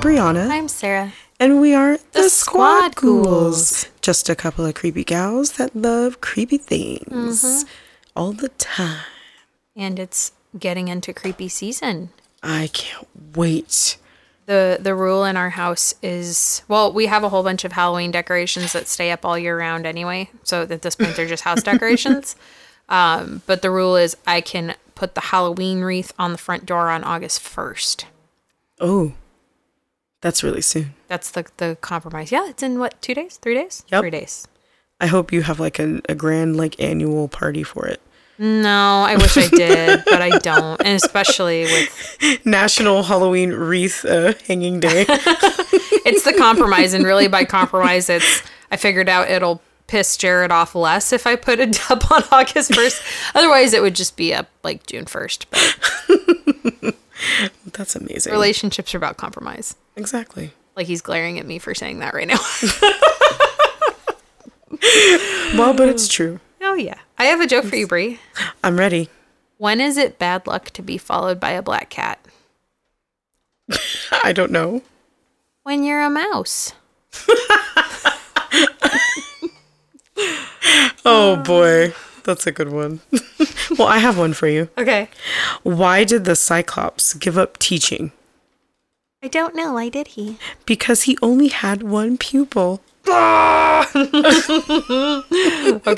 Brianna. I'm Sarah. And we are the, The Squad Squad Ghouls. Ghouls. Just a couple of creepy gals that love creepy things Mm-hmm. all the time. And it's getting into creepy season. I can't wait. The the rule in our house is well, we have a whole bunch of Halloween decorations that stay up all year round anyway. So at this point they're just house decorations. Um, but the rule is I can put the Halloween wreath on the front door on August first. Oh, that's really soon. That's the the compromise. Yeah, it's in what, two days? Three days? Yep. Three days. I hope you have like a, a grand like annual party for it. No, I wish I did, but I don't. And especially with National Halloween wreath uh, hanging day. it's the compromise and really by compromise it's i figured out it'll piss jared off less if i put it up on august 1st otherwise it would just be up like june 1st but that's amazing. relationships are about compromise Exactly. like he's glaring at me for saying that right now Well, but it's true. oh yeah i have a joke for you brie I'm ready. when is it bad luck to be followed by a black cat I don't know. when you're a mouse Oh boy, um, that's a good one. well, I have one for you. okay Why did the Cyclops give up teaching? i don't know why did he Because he only had one pupil. Ah! okay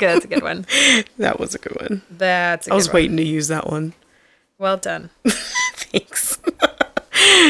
that's a good one That was a good one. that's a I was one. waiting to use that one. well done Thanks.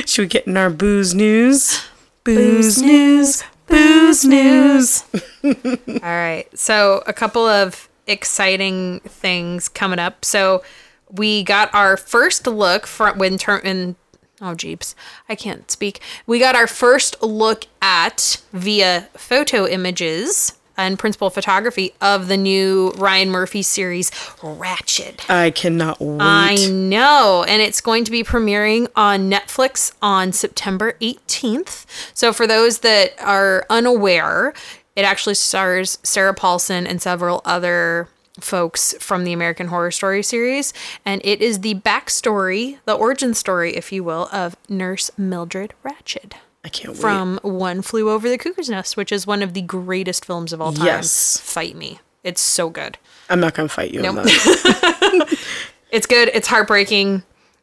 Should we get in our booze news? Booze news, booze news. All right. So, a couple of exciting things coming up. So, we got our first look from when turn in oh jeeps, I can't speak. We got our first look at via photo images and principal photography of the new Ryan Murphy series Ratched. I cannot wait. I know. And it's going to be premiering on Netflix on September 18th. So, for those that are unaware, it actually stars Sarah Paulson and several other folks from the American Horror Story series. And it is the backstory, the origin story, if you will, of Nurse Mildred Ratched I can't wait. from One Flew Over the Cuckoo's Nest, which is one of the greatest films of all time. Yes. Fight me. It's so good. I'm not gonna fight you on that. It's good. It's heartbreaking.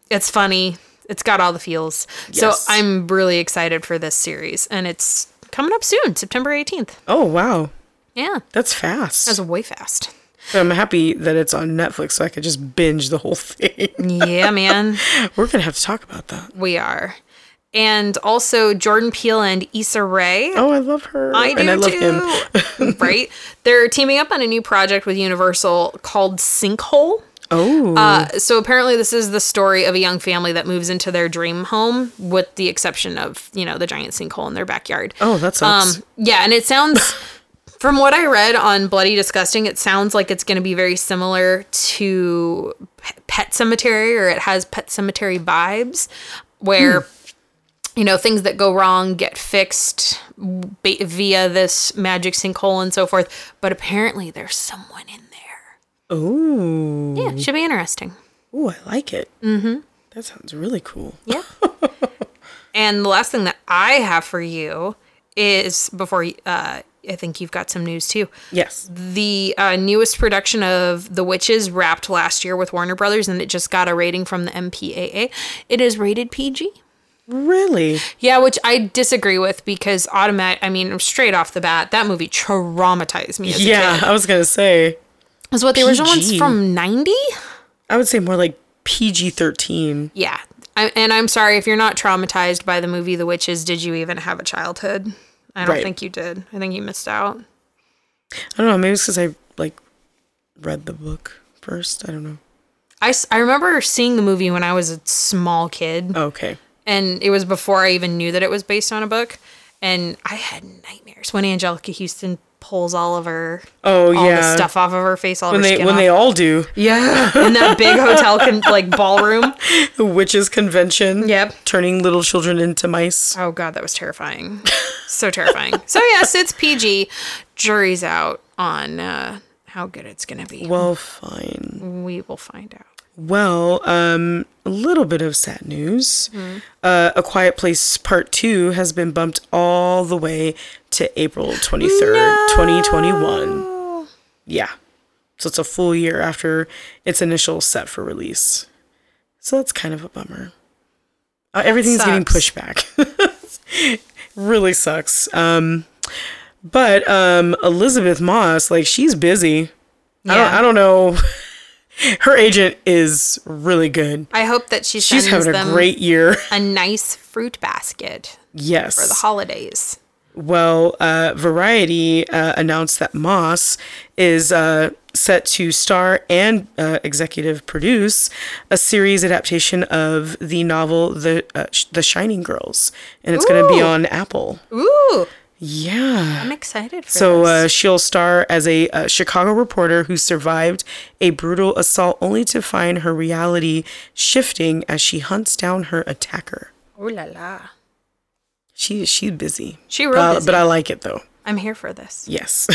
It's funny. It's got all the feels. Yes. So I'm really excited for this series, and it's coming up soon, September 18th. Oh wow, Yeah, that's fast. that's way fast. I'm happy that it's on Netflix, so I could just binge the whole thing. Yeah, man, We're gonna have to talk about that. we are. And also Jordan Peele and Issa Rae. Oh, I love her, I do and I love too. him. right? They're teaming up on a new project with Universal called Sinkhole. Oh, Uh, so apparently, this is the story of a young family that moves into their dream home, with the exception of you know the giant sinkhole in their backyard. oh, that sucks. Um, yeah, and it sounds, from what I read on Bloody Disgusting, it sounds like it's going to be very similar to Pet Cemetery, or it has Pet Cemetery vibes, where. You know, things that go wrong get fixed via this magic sinkhole and so forth. But apparently, there's someone in there. Oh, Yeah, should be interesting. oh, I like it. Mm-hmm. That sounds really cool. Yeah. and the last thing that I have for you is before uh, I think you've got some news too. Yes. The uh, newest production of The Witches wrapped last year with Warner Brothers, and it just got a rating from the MPAA. It is rated PG. Really? Yeah, which I disagree with because automatic. I mean, straight off the bat, that movie traumatized me Yeah. I was gonna say. Was what the original one's from ninety? I would say more like PG thirteen. Yeah. I, and I'm sorry if you're not traumatized by the movie The Witches. Did you even have a childhood? I don't Right. think you did. I think you missed out. I don't know. Maybe it's because I like read the book first. I don't know. I, I remember seeing the movie when I was a small kid, Okay. and it was before I even knew that it was based on a book. And I had nightmares when Anjelica Huston pulls all of her Oh all yeah. the stuff off of her face, all when of her they when off. they all do yeah, in that big hotel con- like ballroom. the witches convention. Yep. Turning little children into mice. Oh god, that was terrifying. so terrifying. So yes, it's PG. Jury's out on uh, how good it's gonna be. Well, fine. we will find out. Well, um, a little bit of sad news. Uh, a Quiet Place Part 2 has been bumped all the way to April 23rd, 2021. Yeah. So it's a full year after its initial set for release. So that's kind of a bummer. Uh, everything's getting pushed back. really sucks. Um, but um, Elisabeth Moss, like, she's busy. I, don't, Yeah. I don't know. Her agent is really good. I hope that she She's having a great year. a nice fruit basket Yes. for the holidays. Well, uh, Variety uh, announced that Moss is uh, set to star and uh, executive produce a series adaptation of the novel The uh, The Shining Girls, and it's going to be on Apple. Ooh, Yeah. I'm excited for So uh, she'll star as a, uh Chicago reporter who survived a brutal assault, only to find her reality shifting as she hunts down her attacker. Ooh la la. She she's busy. She real busy. but I like it though. I'm here for this. Yes.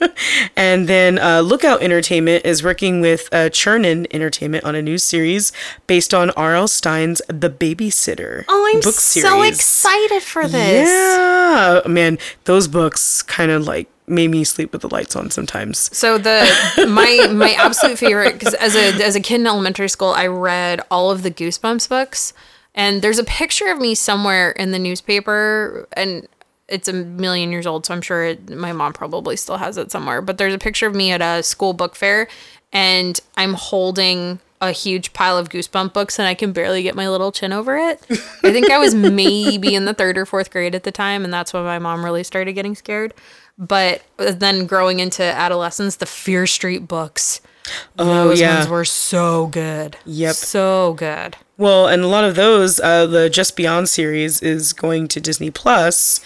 and then uh, Lookout Entertainment is working with uh, Chernin Entertainment on a new series based on R.L. Stine's The Babysitter Oh, I'm book so excited for this. Yeah. Man, those books kind of like made me sleep with the lights on sometimes. So the my my absolute favorite because as a as a kid in elementary school, I read all of the Goosebumps books, and there's a picture of me somewhere in the newspaper, and it's a million years old, so I'm sure it, my mom probably still has it somewhere. But there's a picture of me at a school book fair, and I'm holding a huge pile of Goosebump books, and I can barely get my little chin over it. I think I was maybe in the third or fourth grade at the time, and that's when my mom really started getting scared. But uh, then growing into adolescence, the Fear Street books. Oh, those yeah. ones were so good. Yep. So good. Well, and a lot of those, uh, the Just Beyond series is going to Disney Plus.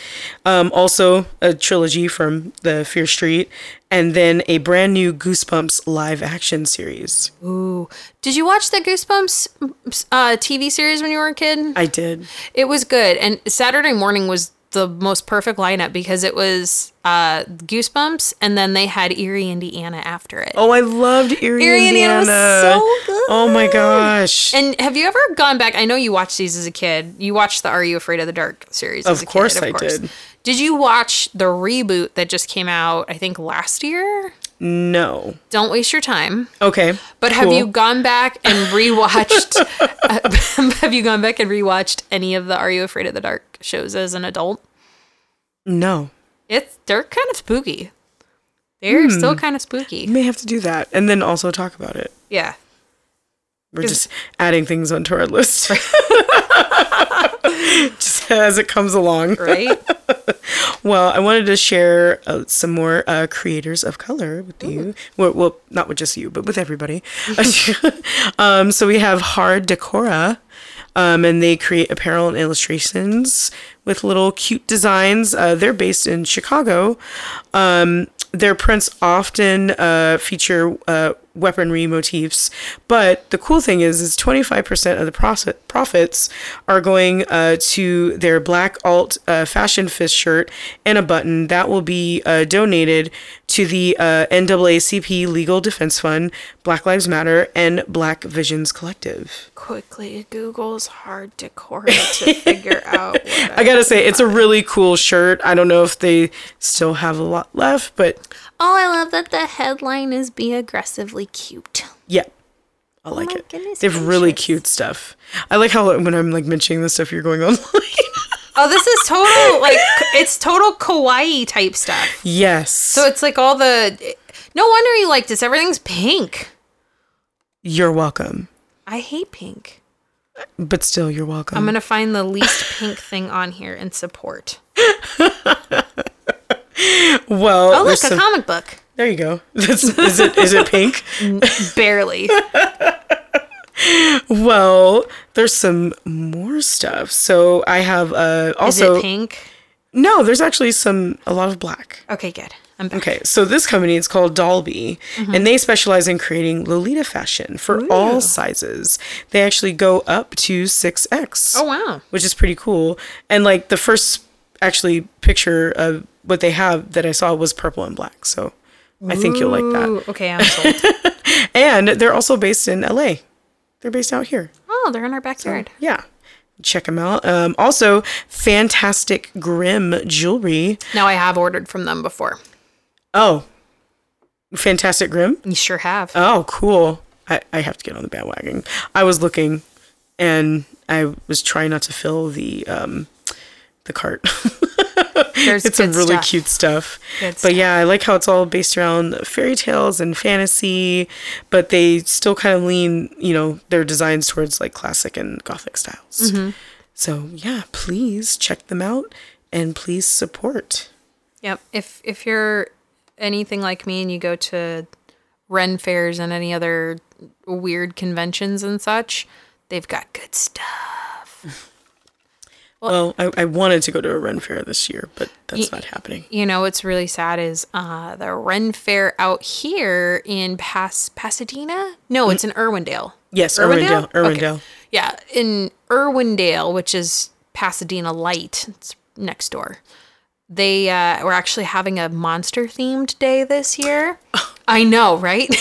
Um, also, a trilogy from the Fear Street, and then a brand new Goosebumps live action series. Ooh. Did you watch the Goosebumps uh, TV series when you were a kid? I did. It was good. And Saturday morning was the most perfect lineup because it was uh, Goosebumps and then they had Eerie, Indiana after it. Oh, I loved Eerie, Eerie, Indiana Indiana. was so good. Oh my gosh. And have you ever gone back? I know you watched these as a kid. You watched the Are You Afraid of the Dark series as Of a course kid. I did. Did you watch the reboot that just came out, I think last year? no. Don't waste your time. Okay. But have cool. you gone back and rewatched? uh, have you gone back and rewatched any of the Are You Afraid of the Dark shows as an adult? No. It's they're kind of spooky. They're still Hmm. kind of spooky. We May have to do that and then also talk about it. Yeah. We're just adding things onto our list. just as it comes along. Right. Well, I wanted to share uh, some more uh, creators of color with you. Well, well, not with just you, but with everybody. um, so we have Hard Decora, um, and they create apparel and illustrations with little cute designs. Uh, they're based in Chicago. Um, their prints often uh, feature uh, weaponry motifs, but the cool thing is, is 25% of the profit, profits are going uh, to their black alt uh, fashion fist shirt and a button that will be uh, donated to the uh, NAACP Legal Defense Fund, Black Lives Matter, and Black Visions Collective. Quickly Google's hard decor to figure out I gotta say, it's a really cool shirt. I don't know if they still have a lot left, but Oh, I love that the headline is "Be aggressively cute." yeah, I oh like my it. goodness They have really cute stuff. I like how when I'm like mentioning the stuff you're going online. Oh, this is total like it's total kawaii type stuff. yes. So it's like all the. No wonder you like this. Everything's pink. you're welcome. I hate pink. But still, you're welcome. I'm gonna find the least pink thing on here and support. well, Oh, look, a some- comic book. there you go. That's, is it is it pink? Barely. well, there's some more stuff. So I have uh Is also it pink? no. There's actually some a lot of black. Okay, good. Okay, so this company is called Dolby, Mm-hmm. and they specialize in creating Lolita fashion for all sizes. They actually go up to 6X. Oh wow. Which is pretty cool. And like the first actually picture of what they have that I saw was purple and black. So I think you'll like that. Okay, I'm sold. And they're also based in LA. they're based out here. Oh, they're in our backyard. Yeah. Check them out. Um, also, Fantastic Grim Jewelry. Now I have ordered from them before. Oh, Fantastic Grim? You sure have. Oh, cool. I, I have to get on the bandwagon. I was looking and I was trying not to fill the um, the cart. There's it's some really stuff. cute stuff. Good but stuff. yeah, I like how it's all based around fairy tales and fantasy, but they still kind of lean, you know, their designs towards like classic and gothic styles. Mm-hmm. So yeah, please check them out and please support. Yep. If if you're anything like me and you go to Ren fairs and any other weird conventions and such, they've got good stuff. Well, I, I wanted to go to a Ren fair this year, but that's not happening. You know what's really sad is uh, the Ren fair out here in Pas- Pasadena. No, it's in Irwindale. Yes, Irwindale? Irwindale. Irwindale. Okay. Yeah, in Irwindale, which is Pasadena Light, it's next door. They uh, were actually having a monster themed day this year. I know, right?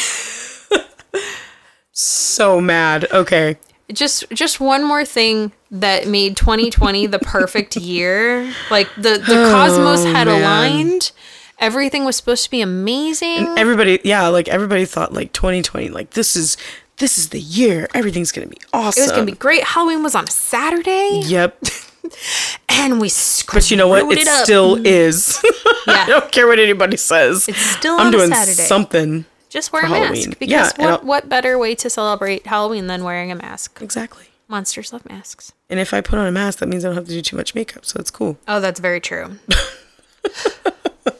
So mad. Okay. Just just one more thing that made 2020 the perfect year. Like the the oh, cosmos had aligned. Everything was supposed to be amazing. Everybody, yeah, like everybody thought like 2020, like this is this is the year. Everything's gonna be awesome. it was gonna be great. Halloween was on a Saturday, Yep. and we screwed But you know what? It, it still mm-hmm. is. yeah. I don't care what anybody says. It's still I'm on a doing Saturday. something. Just wear a mask because Yeah, what what better way to celebrate Halloween than wearing a mask? Exactly. Monsters love masks. And if I put on a mask, that means I don't have to do too much makeup, so it's cool. Oh, that's very true. well,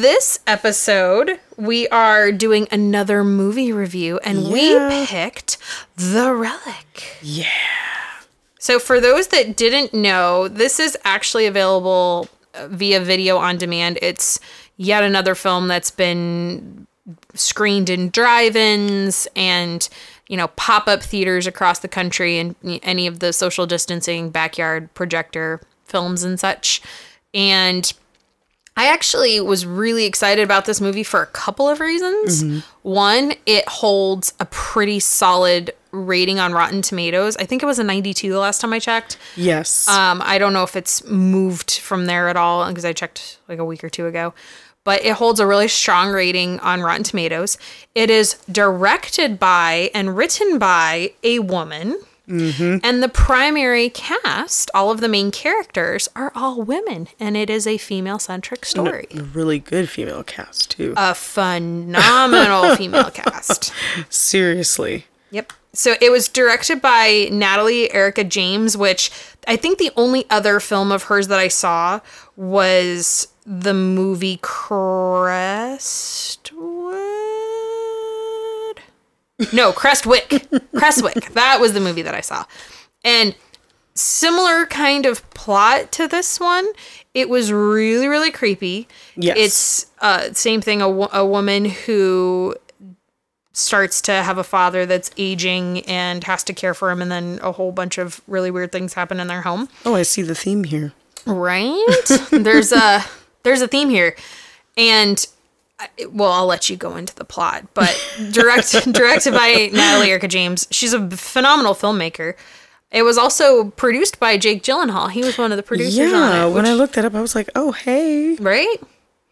this episode, we are doing another movie review, and Yeah. we picked The Relic. Yeah. So, for those that didn't know, this is actually available uh, via video on demand. It's yet another film that's been screened in drive-ins and you know pop-up theaters across the country and any of the social distancing backyard projector films and such and I actually was really excited about this movie for a couple of reasons. One, it holds a pretty solid rating on Rotten Tomatoes. I think it was a 92 the last time I checked. Yes. Um, I don't know if it's moved from there at all because I checked like a week or two ago. But it holds a really strong rating on Rotten Tomatoes. It is directed by and written by a woman. Mm-hmm. And the primary cast, all of the main characters, are all women. And it is a female centric story. a really good female cast too. A phenomenal female cast. Seriously. Yep. So it was directed by Natalie Erica James, which I think the only other film of hers that I saw was the movie Crestwood. No, Creswick. Creswick. That was the movie that I saw. And similar kind of plot to this one. It was really, really creepy. Yes. It's uh, same thing. A, wo- a woman who starts to have a father that's aging and has to care for him, and then a whole bunch of really weird things happen in their home. Oh, I see the theme here. Right? there's a there's a theme here, and I- well, I'll let you go into the plot. But direct directed by Natalie Erica James. She's a phenomenal filmmaker. It was also produced by Jake Gyllenhaal. He was one of the producers Yeah. on it. when I looked that up, I was like, oh hey, right?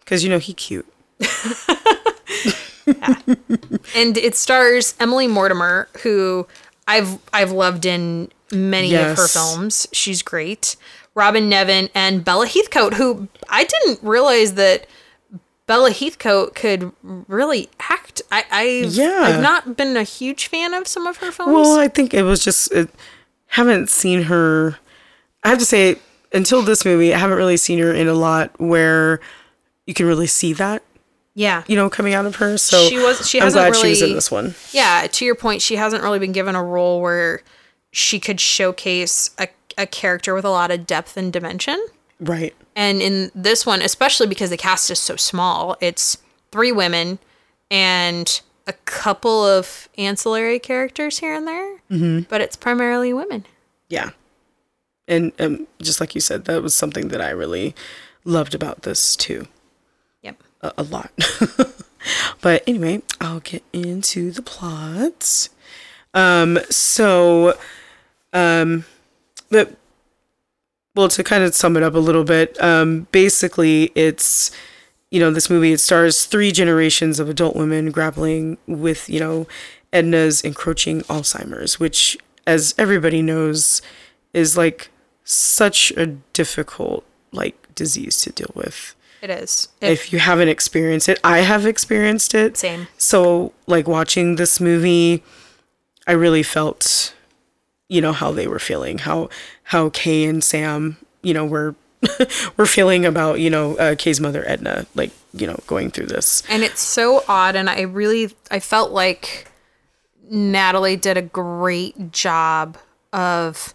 because you know he cute. and it stars Emily Mortimer, who I've I've loved in many of her films. She's great. Robin Nevin and Bella Heathcote, who I didn't realize that Bella Heathcote could really act. I I Yeah. I've not been a huge fan of some of her films. Well, I think it was just it, haven't seen her. I have to say, until this movie, I haven't really seen her in a lot where you can really see that yeah, you know coming out of her. So She was- she I'm hasn't glad she was in really- this one. yeah. To your point, she hasn't really been given a role where she could showcase a a character with a lot of depth and dimension. Right. And in this one, especially because the cast is so small, it's three women and a couple of ancillary characters here and there, mm-hmm. but it's primarily women. Yeah. And um, just like you said, that was something that I really loved about this too. Yep. a, a lot. but anyway, I'll get into the plots. Um, so, um, but well, to kind of sum it up a little bit, um, basically, it's you know this movie. It stars three generations of adult women grappling with you know Edna's encroaching Alzheimer's, which, as everybody knows, is like such a difficult like disease to deal with. It is. If you haven't experienced it, I have experienced it. Same. So, like watching this movie, I really felt, you know, how they were feeling, how how Kay and Sam, you know, were were feeling about, you know, uh, Kay's mother Edna, like, you know, going through this. And it's so odd, and I really I felt like Natalie did a great job of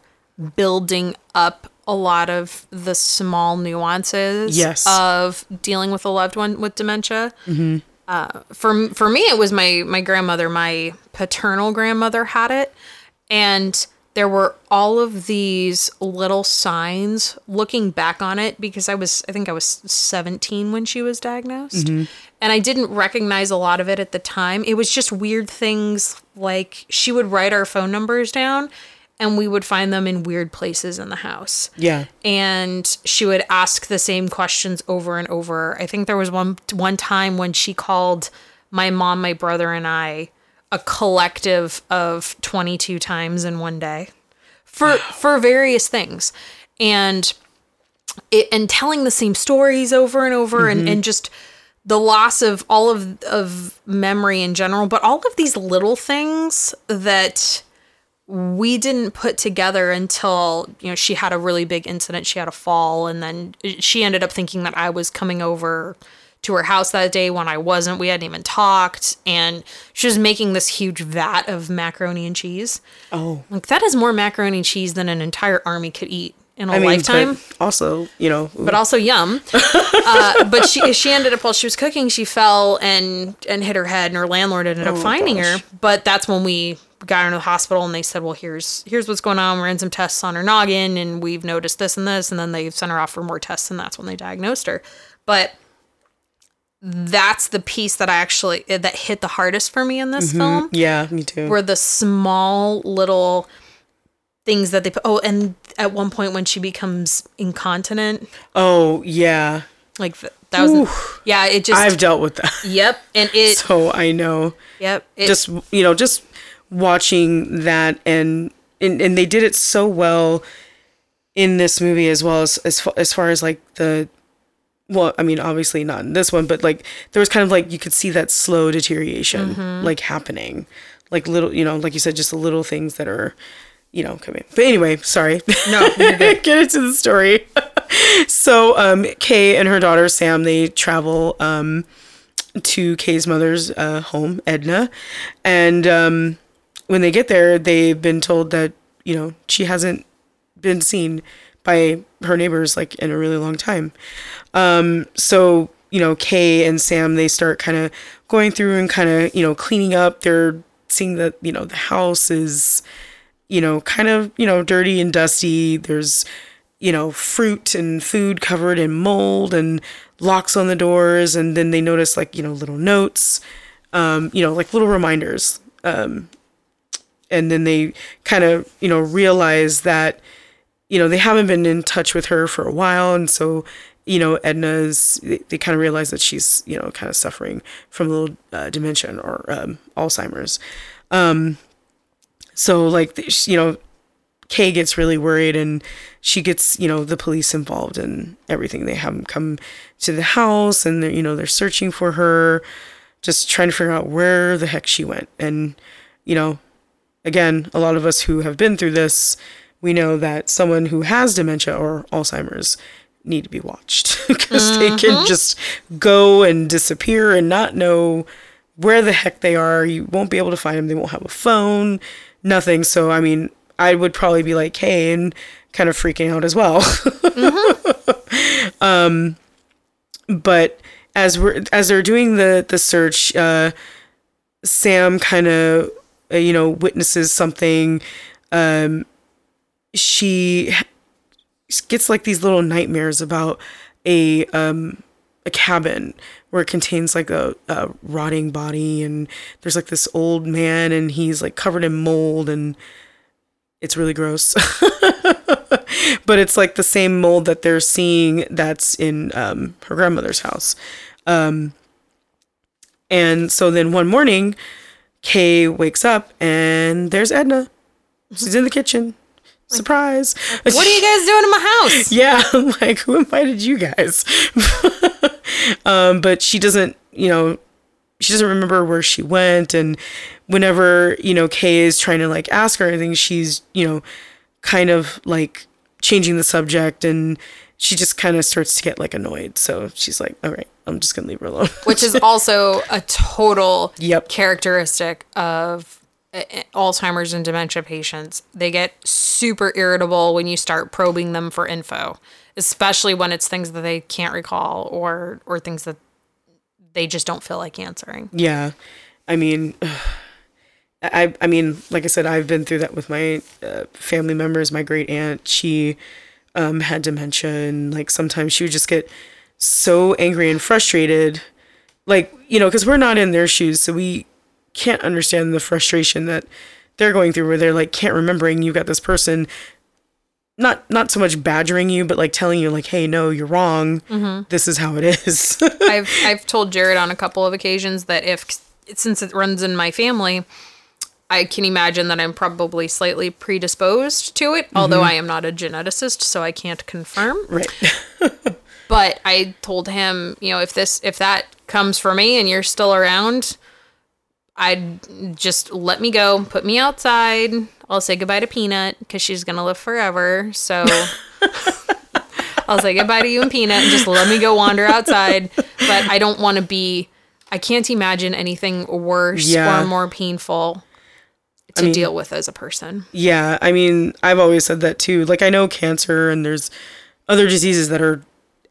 building up a lot of the small nuances Yes. of dealing with a loved one with dementia. Uh, for for me, it was my my grandmother, my paternal grandmother had it, and there were all of these little signs looking back on it because I was I think I was 17 when she was diagnosed mm-hmm. and I didn't recognize a lot of it at the time. It was just weird things like she would write our phone numbers down and we would find them in weird places in the house Yeah. and she would ask the same questions over and over. I think there was one one time when she called my mom, my brother, and I a collective of 22 times in one day for for various things. And it, and telling the same stories over and over and, mm-hmm. and just the loss of all of of memory in general, but all of these little things that we didn't put together until you know she had a really big incident she had a fall and then she ended up thinking that i was coming over to her house that day when i wasn't we hadn't even talked and she was making this huge vat of macaroni and cheese Oh. like that is more macaroni and cheese than an entire army could eat in a I mean, lifetime also, you know, but also yum. uh, but she she ended up while she was cooking, she fell and and hit her head, and her landlord ended up Oh, finding gosh. her. But that's when we got her to the hospital, and they said, "Well, here's here's what's going on. We're in some tests on her noggin, and we've noticed this and this." And then they sent her off for more tests, and that's when they diagnosed her. But that's the piece that I actually that hit the hardest for me in this Mm-hmm. film yeah, me too. were the small little things that they put. Oh, and at one point when she becomes incontinent, oh, yeah. like th- that was yeah. It just I've dealt with that. yep, and it So I know. yep. It, just you know just watching that and and, and they did it so well in this movie as well as as, fa- as far as like the well i mean obviously not in this one but like there was kind of like you could see that slow deterioration like happening. Like little you know like you said just the little things that are you know coming. But anyway sorry. No, get into the story. So um kay and her daughter sam they travel um to Kay's mother's uh, home, Edna, and um, when they get there, they've been told that you know she hasn't been seen by her neighbors like in a really long time. Um, so you know, Kay and Sam they start kind of going through and kind of you know cleaning up. They're seeing that you know the house is you know kind of you know dirty and dusty. There's you know, fruit and food covered in mold and locks on the doors. And then they notice like, you know, little notes, um, you know, like little reminders. Um, and then they kind of, you know, realize that, you know, they haven't been in touch with her for a while. And so, you know, Edna's, they, they kind of realize that she's, you know, kind of suffering from a little uh, dementia or um, Alzheimer's. Um, so like, you know, Kay gets really worried and she gets, you know, the police involved and everything. They have them come to the house and they're, you know, they're searching for her, just trying to figure out where the heck she went. And, you know, again, a lot of us who have been through this, we know that someone who has dementia or Alzheimer's need to be watched because they can just go and disappear and not know where the heck they are. You won't be able to find them. They won't have a phone, nothing. So, I mean, I would probably be like, hey, and kind of freaking out as well. um, but as we're as they're doing the the search, uh, Sam kind of uh, you know witnesses something. Um, she gets like these little nightmares about a um a cabin where it contains like a, a rotting body and there's like this old man and he's like covered in mold and it's really gross. But it's like the same mold that they're seeing that's in um, her grandmother's house. Um, and so then one morning kay wakes up and there's edna. She's in the kitchen surprise. What are you guys doing in my house? yeah I'm like who invited you guys? Um but she doesn't you know she doesn't remember where she went. And whenever you know kay is trying to like ask her anything she's you know kind of like changing the subject. And she just kind of starts to get like annoyed. So she's like all right i'm just gonna leave her alone. Which is also a total Yep. characteristic of Alzheimer's and dementia patients. They get super irritable when you start probing them for info, especially when it's things that they can't recall or or things that they just don't feel like answering. Yeah, I mean, I I mean, like I said, I've been through that with my uh, family members. My great aunt, she um, had dementia, and like sometimes she would just get so angry and frustrated, like you know, because we're not in their shoes, so we can't understand the frustration that they're going through, where they're like can't remembering you've got this person. Not not so much badgering you, but like telling you like, hey, no, you're wrong. Mm-hmm. This is how it is. I've I've told Jared on a couple of occasions that if since it runs in my family, I can imagine that I'm probably slightly predisposed to it, mm-hmm. although I am not a geneticist, so I can't confirm. right. But I told him, you know, if this if that comes for me and you're still around, I'd just let me go, put me outside. I'll say goodbye to Peanut because she's gonna live forever. So I'll say goodbye to you and Peanut and just let me go wander outside. But I don't want to be. I can't imagine anything worse Yeah. or more painful to mean- deal with as a person. Yeah, I mean, I've always said that too. Like, I know cancer and there's other diseases that are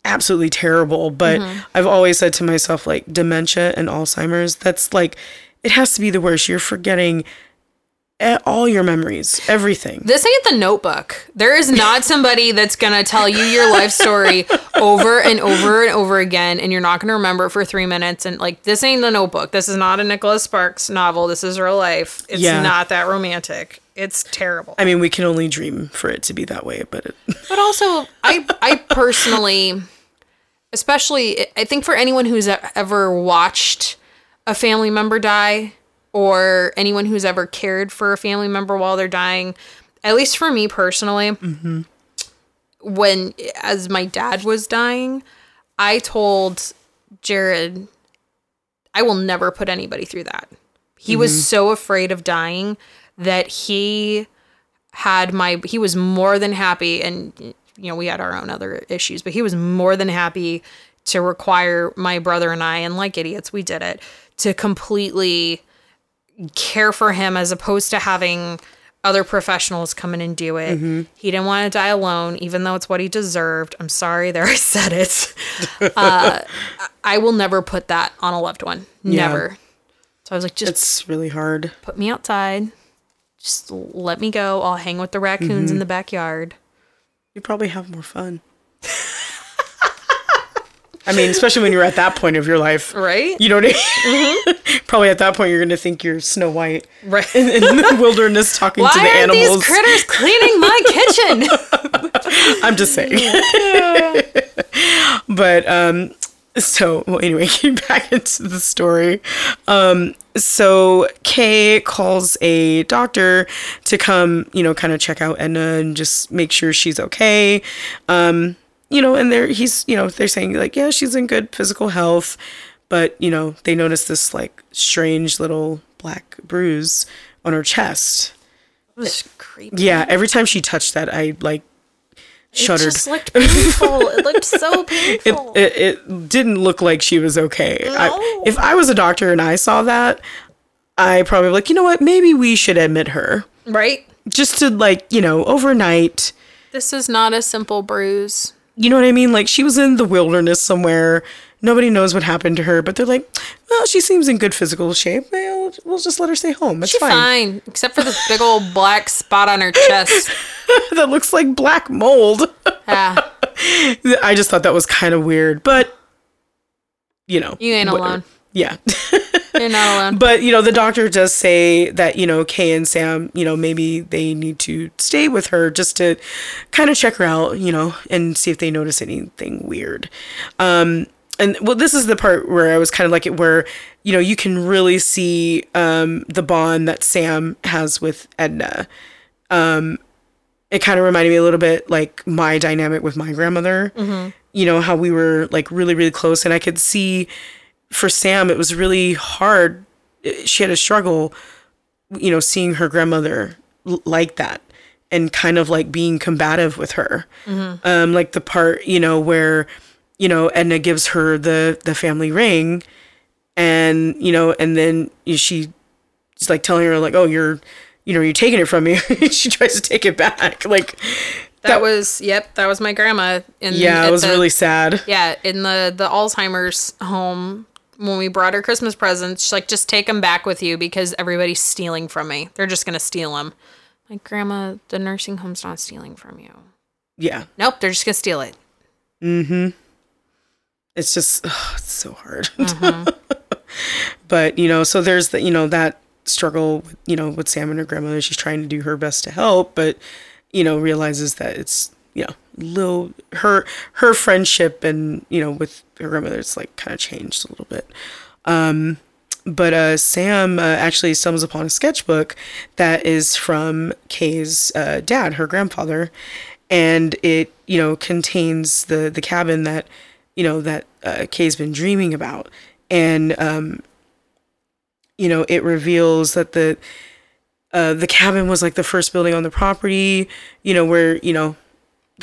absolutely terrible, but mm-hmm. I've always said to myself, like, dementia and Alzheimer's, that's like, it has to be the worst. You're forgetting all your memories, everything. This ain't the notebook. There is not somebody that's gonna tell you your life story over and over and over again, and you're not gonna remember it for three minutes. And like, this ain't the notebook. This is not a Nicholas Sparks novel. This is real life. It's Yeah. not that romantic. It's terrible. I mean, we can only dream for it to be that way, but it, But also, I I personally, especially, I think for anyone who's ever watched a family member die, or anyone who's ever cared for a family member while they're dying, at least for me personally, when as my dad was dying, I told Jared, I will never put anybody through that. He was mm-hmm. so afraid of dying that he had my he was more than happy and you know we had our own other issues but he was more than happy to require my brother and I and like idiots we did it to completely care for him as opposed to having other professionals come in and do it. He didn't want to die alone even though it's what he deserved. I'm sorry there I said it. uh, I will never put that on a loved one. Yeah. Never. So I was like just it's really hard. put me outside. Just let me go. I'll hang with the raccoons in the backyard. You probably have more fun. I mean, especially when you're at that point of your life. Right? You know what I mean? Probably at that point, you're going to think you're Snow White Right. in the wilderness talking Why to the are animals. these critters cleaning my kitchen? I'm just saying. but um, so well, anyway, getting back into the story. Um, so Kay calls a doctor to come, you know, kind of check out Edna and just make sure she's okay. Um, you know, and they're he's, you know, they're saying like, yeah, she's in good physical health, but you know, they notice this like strange little black bruise on her chest. It was creepy. Yeah, every time she touched that, I like shuddered. It just looked painful. it looked so it, painful. it, it didn't look like she was okay. I, if I was a doctor and I saw that, I probably like, you know what? Maybe we should admit her right? just to like, you know, overnight. This is not a simple bruise. You know what I mean? Like she was in the wilderness somewhere. Nobody knows what happened to her, but they're like, well, she seems in good physical shape. We'll, we'll just let her stay home. It's She's fine. fine. except for this big old black spot on her chest. that looks like black mold. Yeah. I just thought that was kind of weird, but you know, You ain't whatever. alone. Yeah. You're not alone. But, you know, the doctor does say that, you know, Kay and Sam, you know, maybe they need to stay with her just to kind of check her out, you know, and see if they notice anything weird. Um, and well, this is the part where I was kind of like it, where, you know, you can really see um, the bond that Sam has with Edna. Um, it kind of reminded me a little bit like my dynamic with my grandmother. You know, how we were like really, really close. And I could see for Sam, it was really hard. She had a struggle, you know, seeing her grandmother l- like that and kind of like being combative with her. Um, like the part, you know, where, you know, Edna gives her the the family ring and, you know, and then she she's like telling her like, "Oh, you're you know, you're taking it from me." she tries to take it back. Like That was yep. That was my grandma. In, yeah, it was the- really sad. yeah in the the Alzheimer's home when we brought her Christmas presents. She's like, just take them back with you because everybody's stealing from me. They're just gonna steal them. Like grandma, the nursing home's not stealing from you. Yeah. Nope, they're just gonna steal it. Mm hmm. It's just ugh, it's so hard but you know so there's the you know that struggle you know with sam and her grandmother she's trying to do her best to help but you know realizes that it's you know little her her friendship and you know with her grandmother's like kind of changed a little bit. Um but uh, Sam uh, actually stumbles upon a sketchbook that is from Kay's uh, dad, her grandfather, and it you know contains the the cabin that you know that uh, Kay's been dreaming about, and um, you know it reveals that the uh, the cabin was like the first building on the property, you know where you know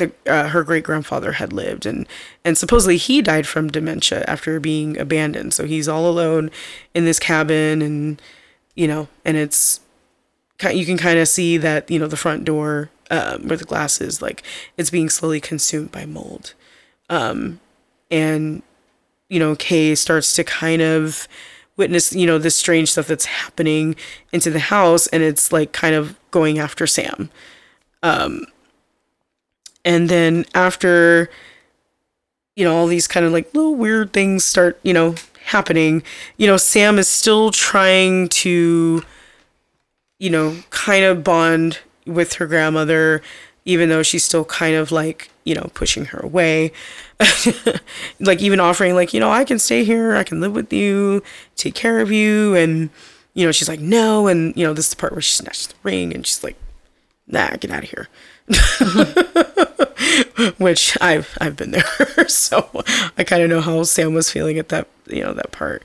the uh, her great grandfather had lived and and supposedly he died from dementia after being abandoned. So he's all alone in this cabin and you know and it's you can kind of see that you know the front door um, where the glass is like it's being slowly consumed by mold. Um and you know kay starts to kind of witness you know this strange stuff that's happening into the house and it's like kind of going after sam and then after you know all these kind of like little weird things start you know happening you know sam is still trying to you know kind of bond with her grandmother even though she's still kind of like you know pushing her away. Like even offering like you know i can stay here i can live with you take care of you and you know she's like no and you know this is the part where she snatches the ring and she's like nah get out of here which I've I've been there, so I kind of know how Sam was feeling at that you know that part.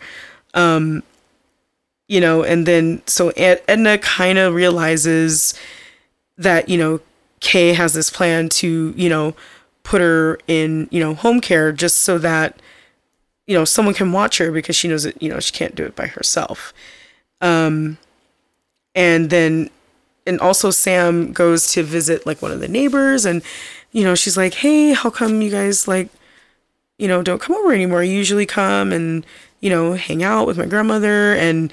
Um, you know, and then so Ed- Edna kind of realizes that you know Kay has this plan to you know put her in you know home care just so that you know someone can watch her because she knows that you know she can't do it by herself. Um, and then and also Sam goes to visit like one of the neighbors and you know she's like hey how come you guys like you know don't come over anymore you usually come and you know hang out with my grandmother and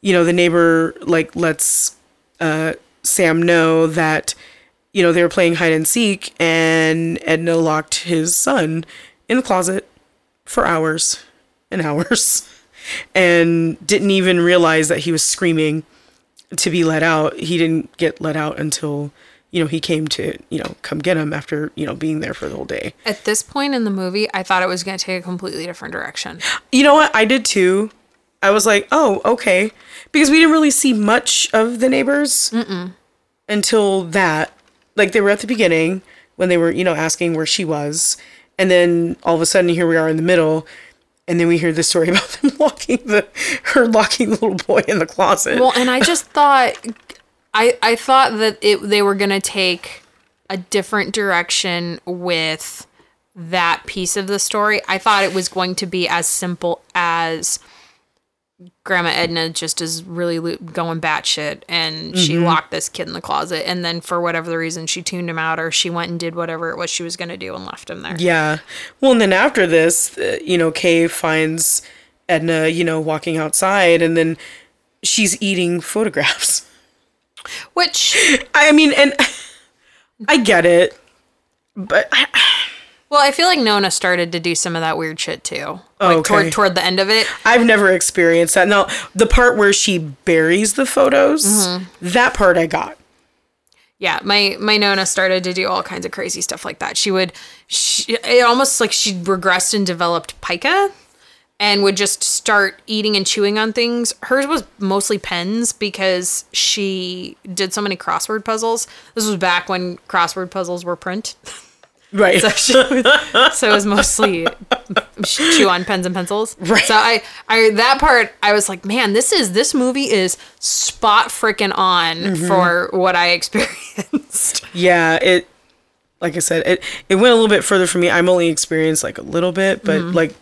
you know the neighbor like lets uh Sam know that you know they were playing hide and seek and Edna locked his son in the closet for hours and hours and didn't even realize that he was screaming to be let out. He didn't get let out until you know he came to you know come get him after you know being there for the whole day. At this point in the movie, I thought it was going to take a completely different direction. You know what? I did too. I was like, oh, okay, because we didn't really see much of the neighbors until that. Like they were at the beginning when they were you know asking where she was, and then all of a sudden here we are in the middle. And then we hear the story about them locking the her locking the little boy in the closet. Well, and I just thought, I I thought that it they were going to take a different direction with that piece of the story. I thought it was going to be as simple as Grandma Edna just is really lo- going batshit, and she locked this kid in the closet, and then for whatever the reason, she tuned him out, or she went and did whatever it was she was going to do and left him there. Yeah. Well, and then after this, uh, you know, Kay finds Edna, you know, walking outside and then she's eating photographs. Which I mean, and I get it, but I, Well, I feel like Nona started to do some of that weird shit too. Oh, Like okay. toward toward the end of it. I've never experienced that. Now, the part where she buries the photos, Mm-hmm. that part I got. Yeah, my my Nona started to do all kinds of crazy stuff like that. She would, she, it almost like she regressed and developed pica, and would just start eating and chewing on things. Hers was mostly pens because she did so many crossword puzzles. This was back when crossword puzzles were print, Right. so it was mostly chew on pens and pencils. Right. So I, I that part I was like, man, this is this movie is spot freaking on Mm-hmm. for what I experienced. yeah, it like I said, it it went a little bit further for me. I'm only experienced like a little bit, but Mm-hmm. like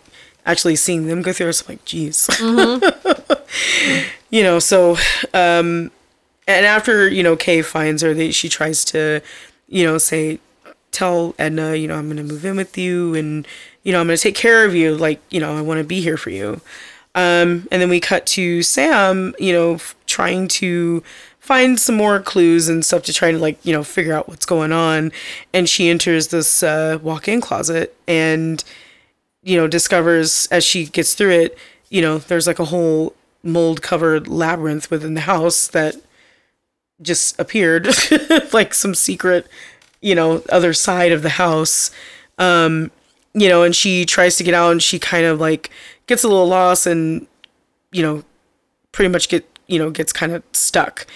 actually seeing them go through, it's like, geez. you know, so um and after, you know, Kay finds her, they, she tries to, you know, say tell Edna, you know, I'm gonna move in with you and you know, I'm gonna take care of you, like, you know, I wanna be here for you. Um, and then we cut to Sam, you know, f- trying to find some more clues and stuff to try to like, you know, figure out what's going on. And she enters this uh, walk-in closet and, you know, discovers as she gets through it, you know, there's like a whole mold-covered labyrinth within the house that just appeared, like some secret, you know, other side of the house. Um, you know, and she tries to get out and she kind of like gets a little lost and, you know, pretty much get, you know, gets kind of stuck.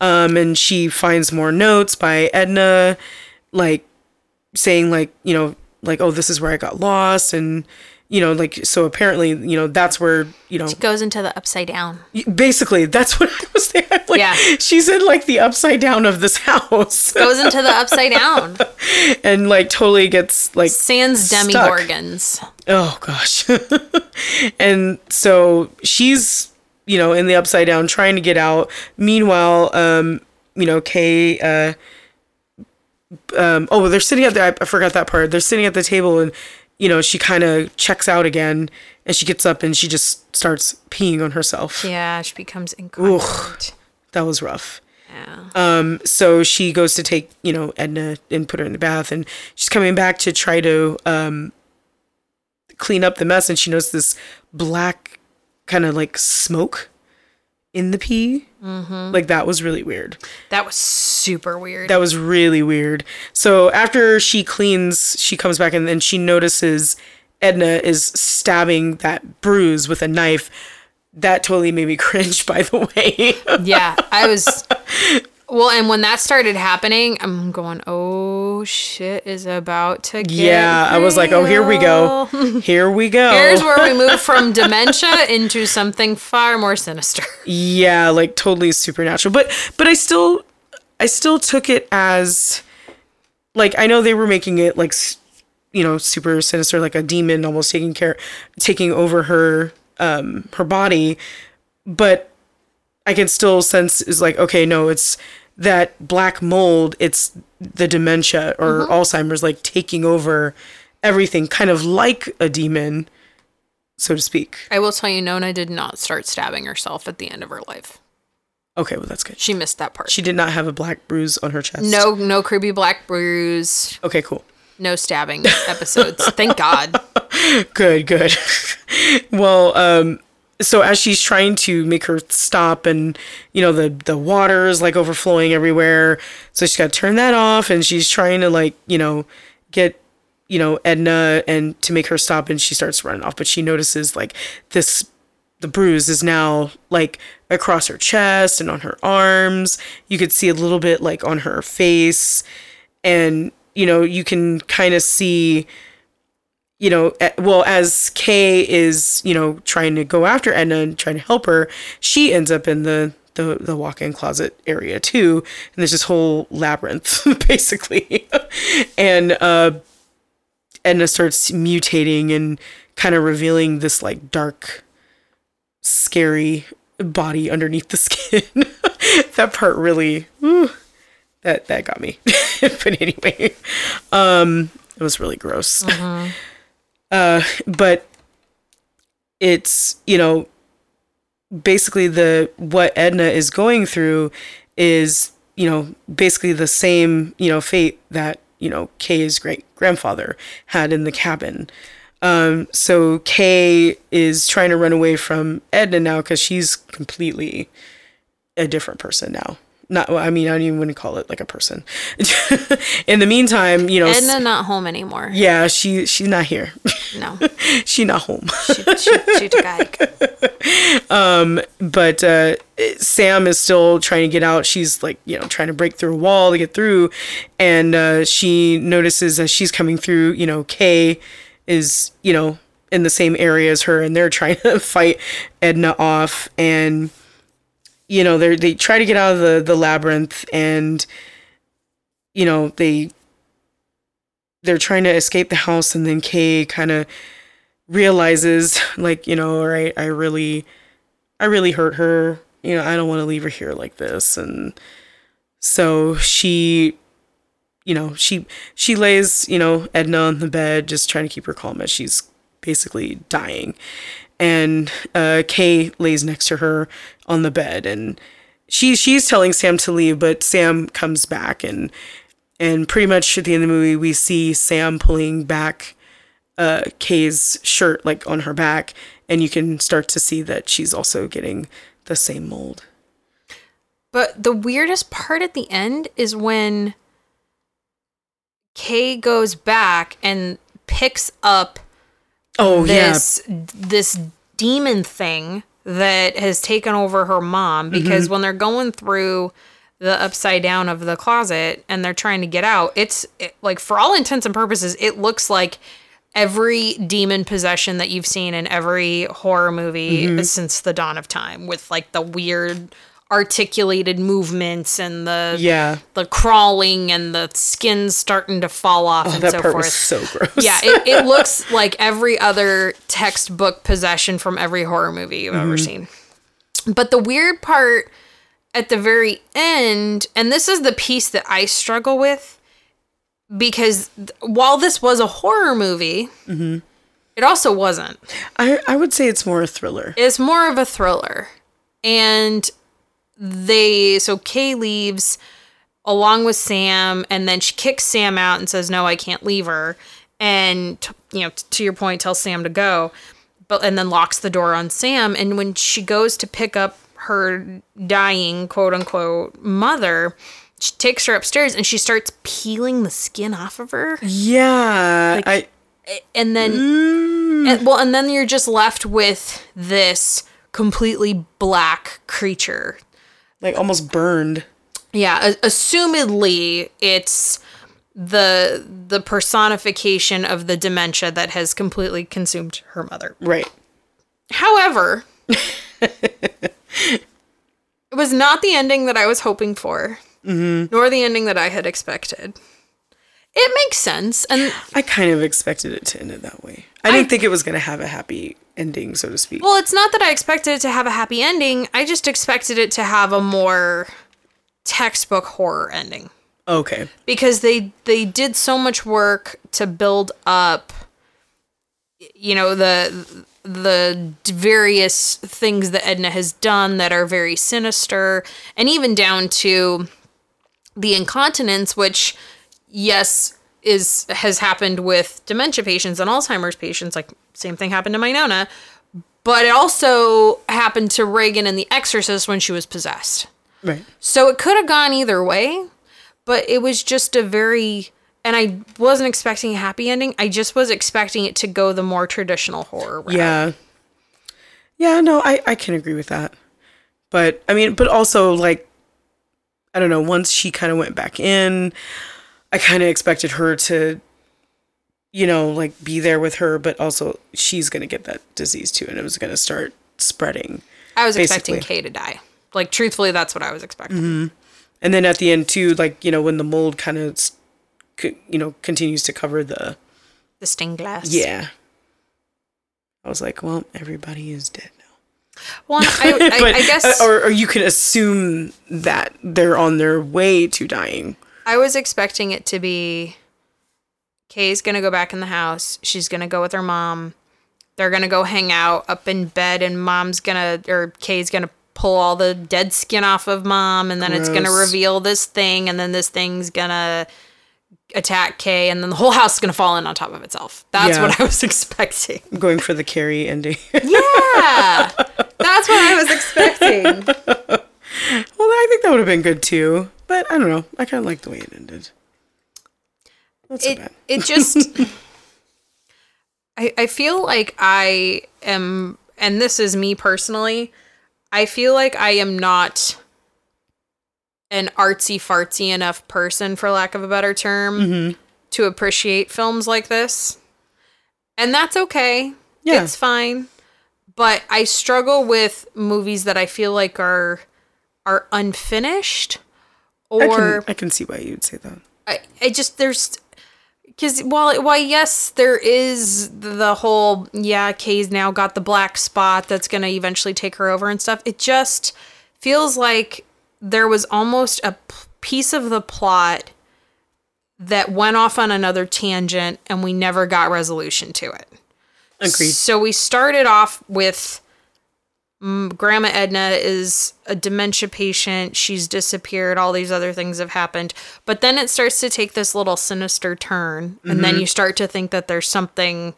Um, and she finds more notes by Edna, like saying like, you know, like, oh, this is where I got lost. And, you know, like, so apparently, you know, that's where, you know, Goes into the upside down. basically that's what I was saying. Like, Yeah. She's in like the upside down of this house Goes into the upside down. and like totally gets like Sans Demogorgons. Oh gosh. and so she's, you know, in the upside down trying to get out. Meanwhile, um, you know, Kay uh um oh, they're sitting at the I, I forgot that part. They're sitting at the table and you know, she kind of checks out again and she gets up and she just starts peeing on herself. Yeah, she becomes incontinent. That was rough. Yeah. Um, so she goes to take, you know, Edna and put her in the bath, and she's coming back to try to um, clean up the mess, and she notices this black kind of like smoke in the pee. Mm-hmm. Like that was really weird. That was super weird. That was really weird. So after she cleans, she comes back and then she notices Edna is stabbing that bruise with a knife. That totally made me cringe, by the way. yeah, I was. Well, and when that started happening, I'm going, oh shit is about to get. Yeah, I was like, oh, here we go. Here we go. Here's where we move from dementia into something far more sinister. yeah, like totally supernatural. But but I still I still took it as like I know they were making it like you know super sinister like a demon almost taking care taking over her um her body, but I can still sense is like okay, no, it's that black mold, it's the dementia or Alzheimer's like taking over everything kind of like a demon so to speak. I will tell you, Nona did not start stabbing herself at the end of her life. Okay, well that's good. She missed that part. She did not have a black bruise on her chest. no, no creepy black bruise, Okay, cool. no stabbing episodes. Thank God. Good, good. well, um, so as she's trying to make her stop and you know the the water is like overflowing everywhere so she's got to turn that off and she's trying to like you know get you know edna and to make her stop and she starts running off but she notices like this the bruise is now like across her chest and on her arms. You could see a little bit like on her face and you know you can kind of see you know, well, as Kay is, you know, trying to go after Edna and trying to help her, she ends up in the the, the walk-in closet area too, and there's this whole labyrinth basically, and uh, Edna starts mutating and kind of revealing this like dark, scary body underneath the skin. that part really, whew, that that got me. but anyway, um, it was really gross. Uh, but it's you know basically the what Edna is going through is you know basically the same you know fate that you know Kay's great grandfather had in the cabin. Um, so Kay is trying to run away from Edna now because she's completely a different person now. Not, I mean, I don't even want to call it like a person. in the meantime, you know, Edna not home anymore. yeah, she she's not here. No, she not home. she, she, she took a hike. but uh, Sam is still trying to get out. She's like, you know, trying to break through a wall to get through, and uh, she notices as she's coming through, you know, Kay is, you know, in the same area as her, and they're trying to fight Edna off, and you know, they they try to get out of the the labyrinth, and you know, they they're trying to escape the house, and then Kay kind of realizes, like, you know, all right, I really. I really hurt her. You know, I don't want to leave her here like this. And so she, you know, she she lays, you know, Edna on the bed, just trying to keep her calm as she's basically dying. And uh, Kay lays next to her on the bed, and she she's telling Sam to leave, but Sam comes back, and and pretty much at the end of the movie, we see Sam pulling back uh, Kay's shirt like on her back, and you can start to see that she's also getting the same mold. But the weirdest part at the end is when Kay goes back and picks up Oh this this demon thing that has taken over her mom Mm-hmm. because when they're going through the upside down of the closet and they're trying to get out it's it, like for all intents and purposes it looks like every demon possession that you've seen in every horror movie Mm-hmm. since the dawn of time with like the weird articulated movements and the yeah, the crawling and the skin starting to fall off yeah. and That so part forth was so gross. yeah, it, it looks like every other textbook possession from every horror movie you've ever mm-hmm. seen. But the weird part at the very end, and this is the piece that I struggle with, because while this was a horror movie, mm-hmm. it also wasn't. I I would say it's more a thriller. It's more of a thriller. And they, so Kay leaves along with Sam, and then she kicks Sam out and says, No, I can't leave her. And, t- you know, t- to your point, tells Sam to go, but, and then locks the door on Sam. And when she goes to pick up her dying, quote unquote, mother, she takes her upstairs and she starts peeling the skin off of her. Yeah, I and then mm. and, well and then you're just left with this completely black creature like almost burned. yeah assumedly it's the the personification of the dementia that has completely consumed her mother Right. however it was not the ending that i was hoping for mm-hmm. nor the ending that i had expected it makes sense and I kind of expected it to end it that way. I didn't think it was going to have a happy ending, so to speak. Well, it's not that I expected it to have a happy ending. I just expected it to have a more textbook horror ending okay. because they they did so much work to build up you know the the various things that Edna has done that are very sinister and even down to the incontinence which yes is has happened with dementia patients and Alzheimer's patients like same thing happened to my nona but it also happened to Regan in The Exorcist when she was possessed. Right. So it could have gone either way, but it was just a very and I wasn't expecting a happy ending. I just was expecting it to go the more traditional horror route. Yeah. Yeah, no, I, I can agree with that. But I mean, but also like I don't know, once she kind of went back in, I kind of expected her to you know, like be there with her, but also she's going to get that disease too and it was going to start spreading. I was expecting Basically. Kay to die. Like truthfully, that's what I was expecting. Mm-hmm. And then at the end too, like, you know, when the mold kind of you know, continues to cover the The stained glass. yeah. I was like, well, everybody is dead now. Well, I, I, but I guess or, or you can assume that they're on their way to dying. I was expecting it to be Kay's gonna go back in the house. She's gonna go with her mom. They're gonna go hang out up in bed, and mom's gonna or Kay's gonna pull all the dead skin off of mom, and then it's gonna reveal this thing, and then this thing's gonna attack Kay, and then the whole house is gonna fall in on top of itself. That's Yeah. what I was expecting. I'm going for the Carrie ending. Yeah, that's what I was expecting. well, I think that would have been good too. But I don't know. I kind of like the way it ended. So It bad. it just. I I feel like I am, and this is me personally. I feel like I am not an artsy fartsy enough person, for lack of a better term, Mm-hmm. to appreciate films like this. And that's okay. Yeah. It's fine. But I struggle with movies that I feel like are are unfinished I or can, I can see why you'd say that. I, I just there's because while while yes there is the whole yeah Kay's now got the black spot that's gonna eventually take her over and stuff it just feels like there was almost a piece of the plot that went off on another tangent and we never got resolution to it Agreed. so we started off with Grandma Edna is a dementia patient. She's disappeared. All these other things have happened. But then it starts to take this little sinister turn. And then mm-hmm. you start to think that there's something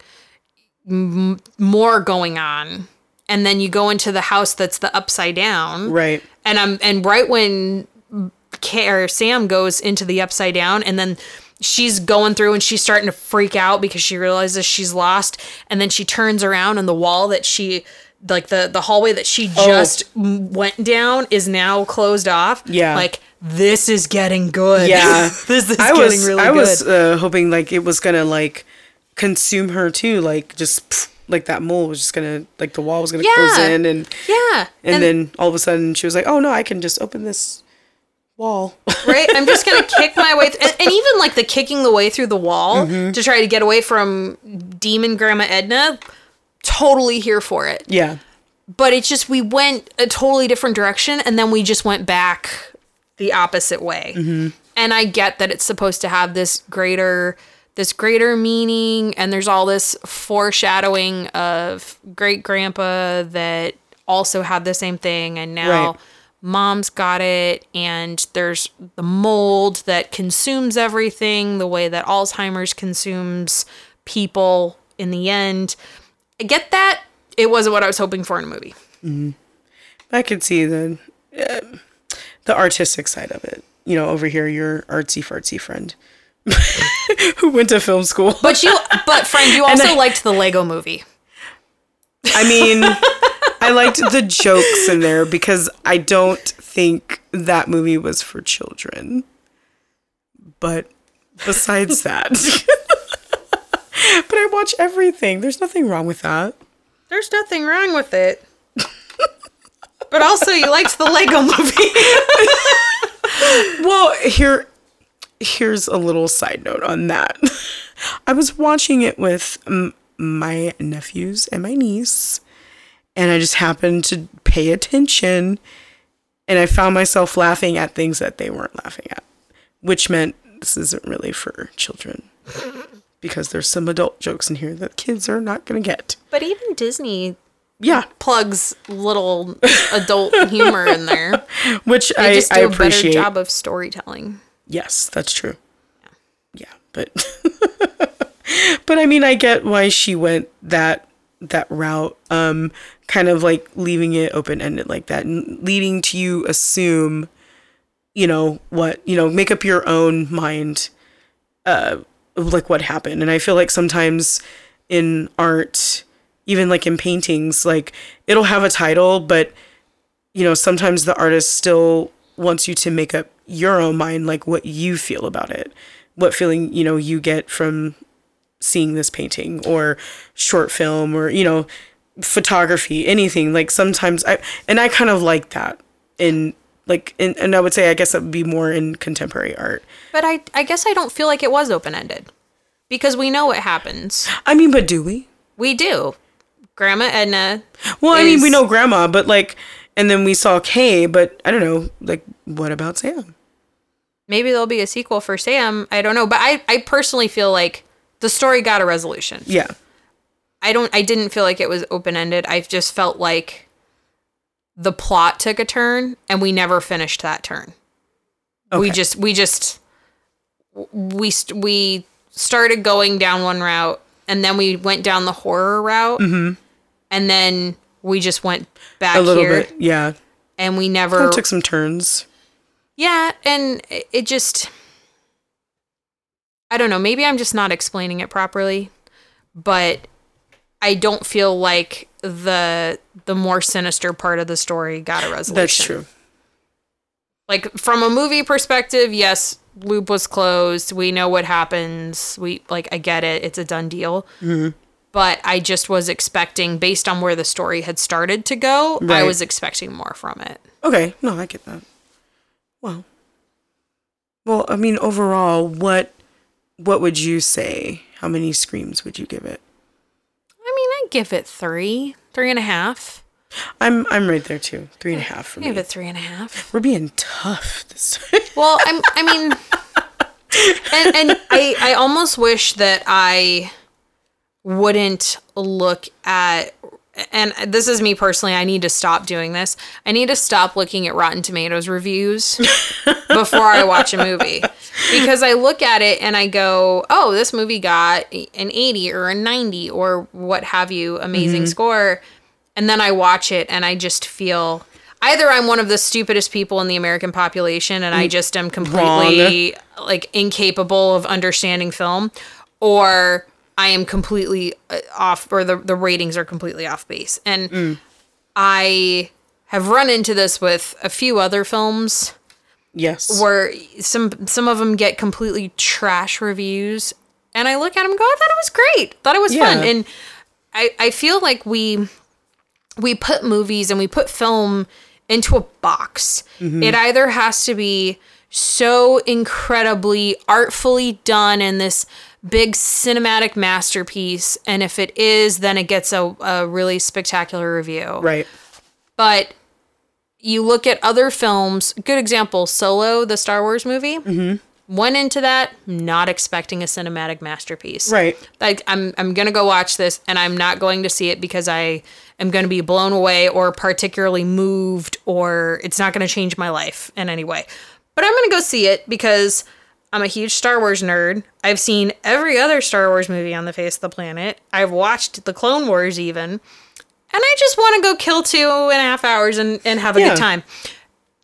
m- more going on. And then you go into the house that's the upside down. Right. And I'm and right when K or Sam goes into the upside down and then she's going through and she's starting to freak out because she realizes she's lost and then she turns around and the wall that she like the the hallway that she just m went down is now closed off. Yeah. Like this is getting good. Yeah. this is I getting was really I good. was uh, hoping like it was gonna like consume her too, like just pff, like that mole was just gonna like the wall was gonna close in and yeah. and, then all of a sudden she was like, oh no, I can just open this wall. right? I'm just gonna kick my way, th- and, and even like the kicking the way through the wall Mm-hmm. to try to get away from Demon Grandma Edna. Totally here for it, yeah. but it's just we went a totally different direction, and then we just went back the opposite way. Mm-hmm. And I get that it's supposed to have this greater this greater meaning and there's all this foreshadowing of great grandpa that also had the same thing and now Right. mom's got it and there's the mold that consumes everything the way that alzheimer's consumes people in the end i get that it wasn't what i was hoping for in a movie I could see the uh, the artistic side of it. You know, over here, your artsy fartsy friend who went to film school. but you but friend you also I- liked the lego movie I mean, I liked the jokes in there because I don't think that movie was for children. But besides that, but I watch everything. There's nothing wrong with that. there's nothing wrong with it but also you liked the lego movie Well, here here's a little side note on that. I was watching it with um, my nephews and my niece, and I just happened to pay attention, and I found myself laughing at things that they weren't laughing at, which meant this isn't really for children. Because there's some adult jokes in here that kids are not gonna get. but even disney Yeah, plugs little adult humor in there which they I, just I do a better appreciate. job of storytelling Yes, that's true. Yeah, but but I mean, I get why she went that that route. Um, kind of like leaving it open ended like that, and leading to you assume, you know what you know, make up your own mind, uh, like what happened. And I feel like sometimes in art, even like in paintings, like it'll have a title, but you know, sometimes the artist still wants you to make up your own mind, like what you feel about it, what feeling, you know, you get from seeing this painting or short film or, you know, photography, anything. Like sometimes I, and I kind of like that in, like, in, and I would say, I guess that would be more in contemporary art. But I, I guess I don't feel like it was open ended because we know what happens. I mean, but do we? We do. Grandma Edna. Well, I mean, we know grandma, but like, and then we saw Kay, but I don't know, like, what about Sam? Maybe there'll be a sequel for Sam. I don't know. But I, I personally feel like the story got a resolution. Yeah. I don't I didn't feel like it was open ended. I just felt like the plot took a turn and we never finished that turn. We just we just we st- we started going down one route and then we went down the horror route mm-hmm. and then we just went back a little here bit. Yeah, and we never it took some turns. yeah and it just i don't know maybe i'm just not explaining it properly but i don't feel like the the more sinister part of the story got a resolution That's true. like from a movie perspective yes loop was closed we know what happens we like i get it it's a done deal Mm-hmm. but i just was expecting based on where the story had started to go i was expecting more from it Okay, no, I get that. Well, well, I mean, overall, what what would you say? How many screams would you give it? Give it three three and a half I'm I'm right there too. Three and a half for i me. give it three and a half We're being tough this time. well i'm i mean and and i i almost wish that i wouldn't look at and this is me personally i need to stop doing this. I need to stop looking at rotten tomatoes reviews before i watch a movie. Because i look at it and i go oh this movie got an 80 or a 90 or what have you amazing mm-hmm. score. And then i watch it and i just feel either i'm one of the stupidest people in the american population and i mm. just am completely like incapable of understanding film or I am completely uh, off, or the, the ratings are completely off base. And I have run into this with a few other films yes. where some some of them get completely trash reviews, and I look at them and go, I thought it was great, thought it was fun, and I I feel like we we put movies and we put film into a box. It either has to be so incredibly artfully done in this big cinematic masterpiece, and if it is, then it gets a, a really spectacular review right. but you look at other films good example solo the star wars movie mm-hmm. went into that not expecting a cinematic masterpiece Right. like i'm i'm gonna go watch this and i'm not going to see it because i am going to be blown away or particularly moved or it's not going to change my life in any way but i'm going to go see it because i'm a huge star wars nerd i've seen every other star wars movie on the face of the planet i've watched the clone wars even and I just want to go kill two and a half hours and, and have a Yeah. good time.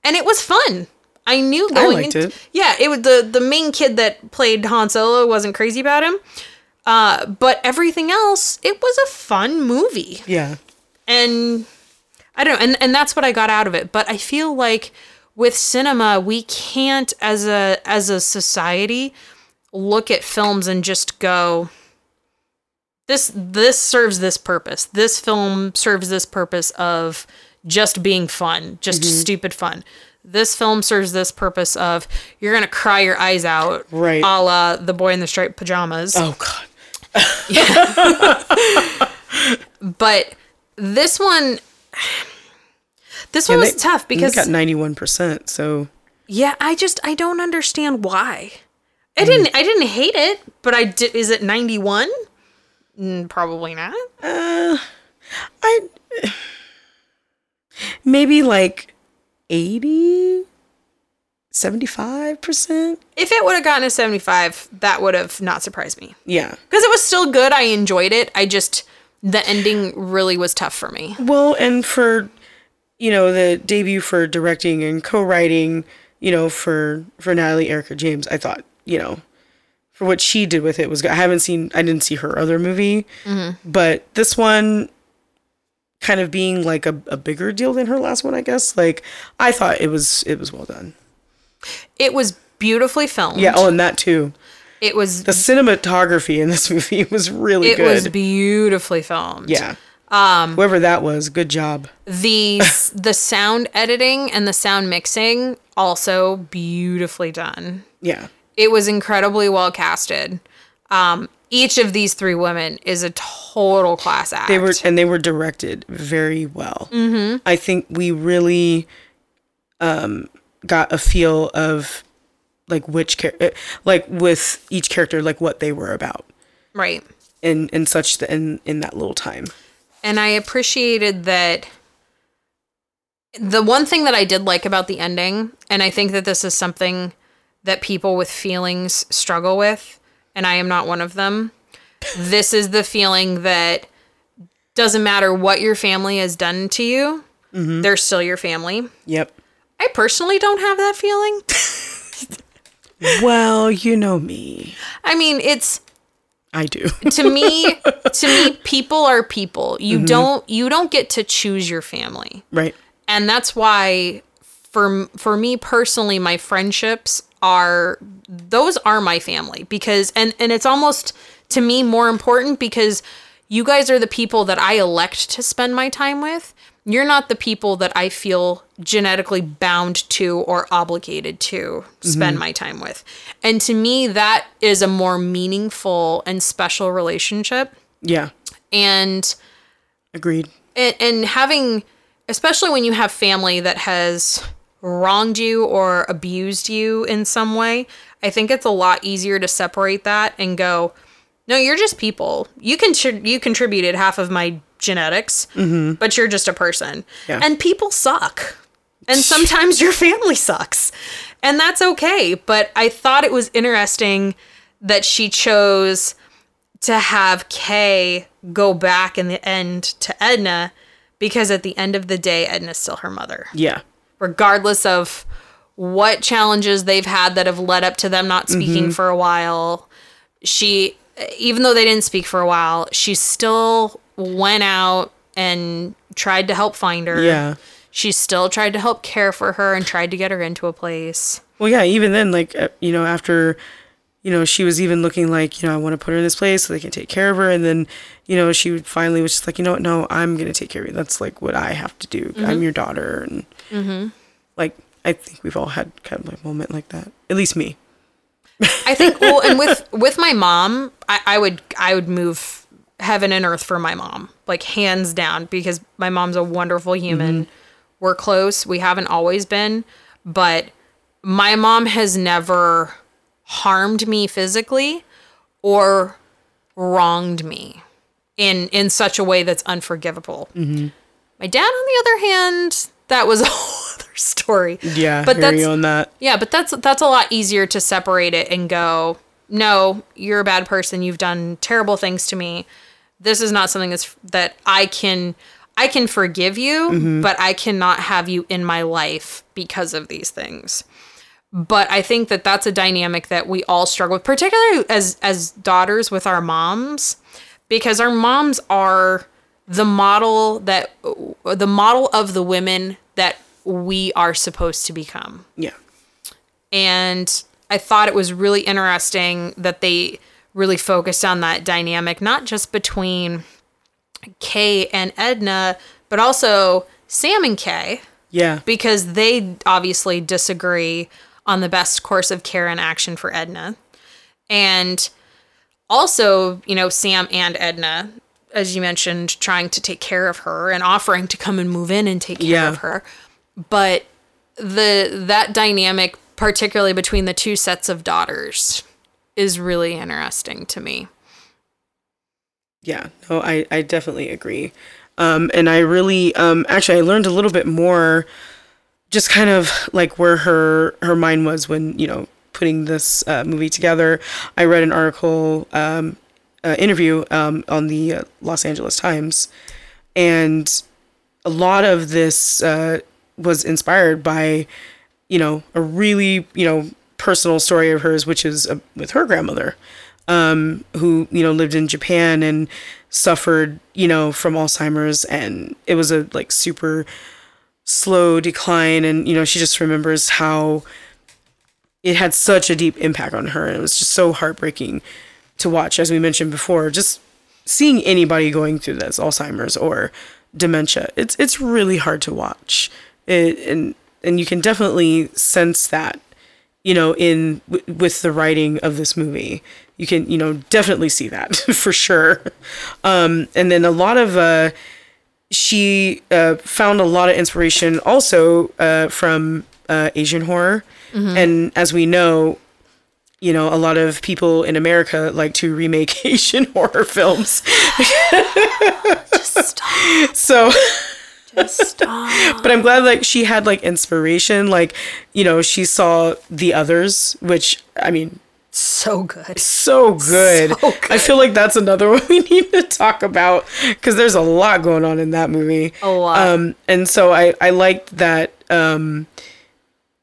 And it was fun. I knew I going liked in- it. Yeah, it was the the main kid that played Han Solo wasn't crazy about him. Uh, but everything else, it was a fun movie. Yeah. And I don't know, and, and that's what I got out of it. But I feel like with cinema, we can't as a as a society look at films and just go this this serves this purpose. This film serves this purpose of just being fun, just mm-hmm. stupid fun. This film serves this purpose of you're gonna cry your eyes out, Right. A la the boy in the striped pajamas. Oh God. But this one, this one Yeah, was they- tough because got ninety one percent. So yeah, I just I don't understand why. I didn't I didn't hate it, but I did. Is it ninety one? Probably not. Uh, I maybe like 80 75 percent. If it would have gotten a seventy five, that would have not surprised me Yeah. because it was still good. I enjoyed it. I just the ending really was tough for me. Well, and for you know the debut for directing and co-writing, you know for for Natalie Erika James, I thought you know for what she did with it was good. I haven't seen, I didn't see her other movie, mm-hmm. but this one kind of being like a, a bigger deal than her last one, I guess. Like I thought it was it was well done. It was beautifully filmed. Yeah. Oh, and that too. it was The cinematography in this movie was really it good. was beautifully filmed. yeah. Um, Whoever that was, good job. the the sound editing and the sound mixing also beautifully done. Yeah. It was incredibly well casted. Um, each of these three women is a total class act. They were and they were directed very well. Mm-hmm. I think we really um, got a feel of like which char- uh, like with each character like what they were about right. in in such the, in in that little time. And I appreciated that. The one thing that I did like about the ending, and I think that this is something that people with feelings struggle with, and I am not one of them. this is the feeling that doesn't matter what your family has done to you, mm-hmm. they're still your family. Yep. I personally don't have that feeling. Well, you know me. I mean, it's I do. to me to me people are people. You mm-hmm. don't you don't get to choose your family. right. and that's why for for me personally my friendships are those are my family because and and it's almost to me more important because you guys are the people that I elect to spend my time with you're not the people that I feel genetically bound to or obligated to spend mm-hmm. my time with and to me that is a more meaningful and special relationship Yeah. and Agreed. and, and having especially when you have family that has wronged you or abused you in some way i think it's a lot easier to separate that and go no you're just people you can you contributed half of my genetics mm-hmm. but you're just a person Yeah. and people suck and sometimes your family sucks and that's okay but i thought it was interesting that she chose to have Kay go back in the end to Edna because at the end of the day, Edna's still her mother. Yeah. Regardless of what challenges they've had that have led up to them not mm-hmm. speaking for a while, she, even though they didn't speak for a while, she's still went out and tried to help find her. Yeah. She still tried to help care for her and tried to get her into a place. Well, yeah, even then, like, uh, you know, after, you know, she was even looking like, you know, I want to put her in this place so they can take care of her. And then, you know, she finally was just like, you know what, no, I'm going to take care of you. That's like what I have to do. I'm your daughter. And, like, I think we've all had kind of like a moment like that. At least me. I think well, and with with my mom, I, I would I would move heaven and earth for my mom, like hands down, because my mom's a wonderful human. Mm-hmm. We're close. We haven't always been, but my mom has never harmed me physically or wronged me in in such a way that's unforgivable. Mm-hmm. My dad, on the other hand, that was a whole other story. Yeah. but that's on that. yeah, but that's that's a lot easier to separate it and go, no, you're a bad person. You've done terrible things to me. This is not something that's that I can I can forgive you, mm-hmm. but I cannot have you in my life because of these things. But I think that that's a dynamic that we all struggle with, particularly as as daughters with our moms, because our moms are the model that the model of the women that we are supposed to become Yeah. and I thought it was really interesting that they really focused on that dynamic, not just between Kay and Edna, but also Sam and Kay, Yeah. because they obviously disagree on the best course of care and action for Edna. And also, you know, Sam and Edna, as you mentioned, trying to take care of her and offering to come and move in and take care Yeah. of her. But the that dynamic, particularly between the two sets of daughters, is really interesting to me. Yeah, no, I, I definitely agree. Um, and I really, um, actually, I learned a little bit more, just kind of like where her her mind was when you know putting this uh, movie together. I read an article, um, uh, interview um, on the uh, Los Angeles Times, and a lot of this uh, was inspired by, you know, a really you know personal story of hers, which is uh, with her grandmother um, who you know lived in Japan and suffered you know from Alzheimer's. And it was a like super slow decline. And you know she just remembers how it had such a deep impact on her. And it was just so heartbreaking to watch as we mentioned before just seeing anybody going through this Alzheimer's or dementia. It's it's really hard to watch. It, and and you can definitely sense that you know in w- with the writing of this movie. You can you know definitely see that for sure. Um and then a lot of uh she uh found a lot of inspiration also uh from uh asian horror. And as we know you know a lot of people in america like to remake asian horror films. Stop. So Stop. but I'm glad like she had like inspiration. Like, you know, she saw the others, which I mean, so good. so good. So good. I feel like that's another one we need to talk about because there's a lot going on in that movie. A lot. Um, and so I I liked that. Um,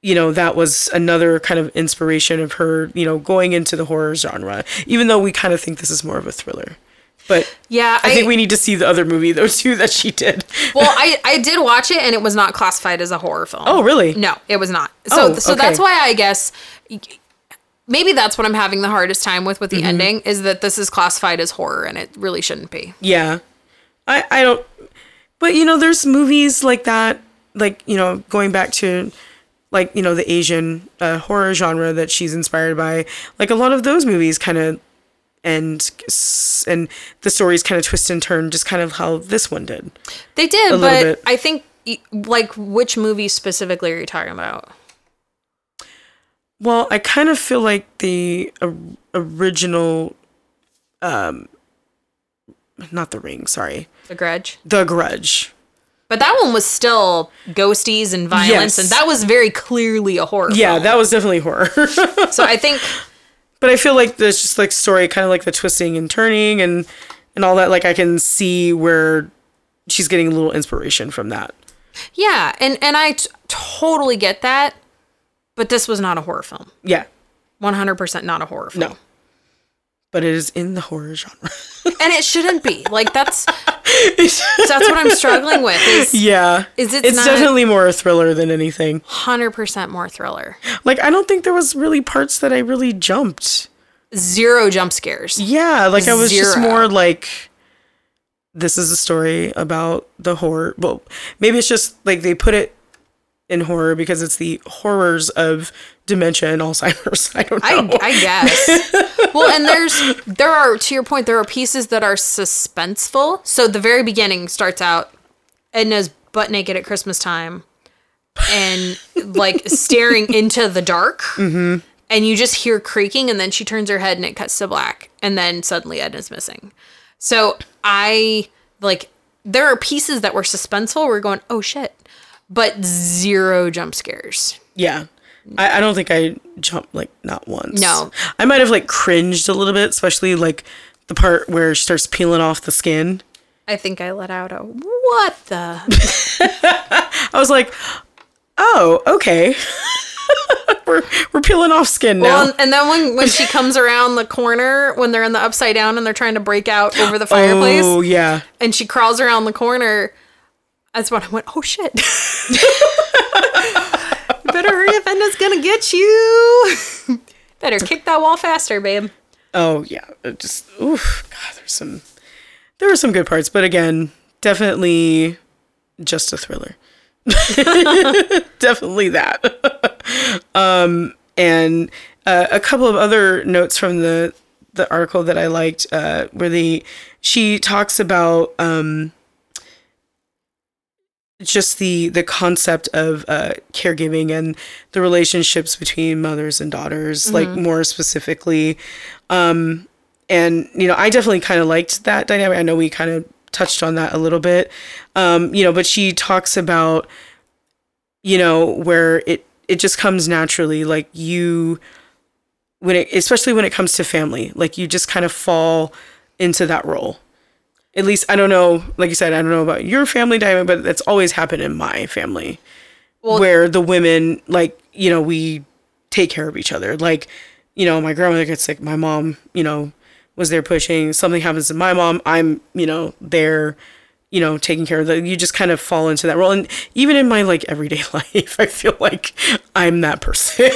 you know that was another kind of inspiration of her. You know, going into the horror genre, even though we kind of think this is more of a thriller. But Yeah, I think we need to see the other movie though too that she did. well, I I did watch it and it was not classified as a horror film. Oh, really? No, it was not. So Oh, so okay. that's why I guess maybe that's what I'm having the hardest time with with the Mm-hmm. ending is that this is classified as horror and it really shouldn't be. Yeah. I I don't but you know there's movies like that like you know going back to like you know the Asian uh, horror genre that she's inspired by like a lot of those movies kind of and and the stories kind of twist and turn just kind of how this one did. They did, but bit. I think like which movie specifically are you talking about? Well, I kind of feel like the original um not the ring, sorry. The Grudge. The Grudge. But that one was still ghosties and violence, Yes. and that was very clearly a horror. Yeah, film. that was definitely horror. So I think but I feel like there's just like story, kind of like the twisting and turning and and all that. Like I can see where she's getting a little inspiration from that. yeah, and and I t- totally get that, but this was not a horror film. Yeah, One hundred percent not a horror film. no, but it is in the horror genre. and it shouldn't be. Like that's that's what I'm struggling with. Is yeah, Is it It's definitely more a thriller than anything. hundred percent more thriller. Like I don't think there was really parts that I really jumped. Zero jump scares. Yeah, like I was just more like this is a story about the horror. Well, maybe it's just like they put it in horror because it's the horrors of dementia and Alzheimer's. I don't know. I, I guess. well, and there's there are to your point there are pieces that are suspenseful. So the very beginning starts out Edna's butt naked at Christmas time and like staring into the dark. Mm-hmm. And you just hear creaking, and then she turns her head and it cuts to black, and then suddenly Edna's missing. So I like there are pieces that were suspenseful. We're going, oh shit, but zero jump scares. yeah. I, I don't think I jumped like not once. No. I might have like cringed a little bit, especially like the part where she starts peeling off the skin. I think I let out a what the I was like, oh, okay. we're we're peeling off skin now. Well, and then when when she comes around the corner when they're in the upside down and they're trying to break out over the fireplace oh yeah. and she crawls around the corner, that's when I went, "Oh shit." better hurry up, Edna's gonna get you. better kick that wall faster, babe. Oh yeah, it just oof. God, there's some. There were some good parts, but again, definitely just a thriller. definitely that. um, and uh, a couple of other notes from the the article that I liked, uh, where the she talks about um, just the the concept of uh, caregiving and the relationships between mothers and daughters, like more specifically. Um, and you know, I definitely kind of liked that dynamic. I know we kind of touched on that a little bit, um, you know, but she talks about you know where it it just comes naturally, like you when it especially when it comes to family, like you just kind of fall into that role at least I don't know, like you said, I don't know about your family dynamic, but that's always happened in my family. Well- where the women like, you know, we take care of each other. Like, you know, my grandmother gets sick, my mom, you know, was there pushing, something happens to my mom, I'm, you know, there, you know, taking care of the you just kind of fall into that role. And even in my like everyday life, I feel like I'm that person.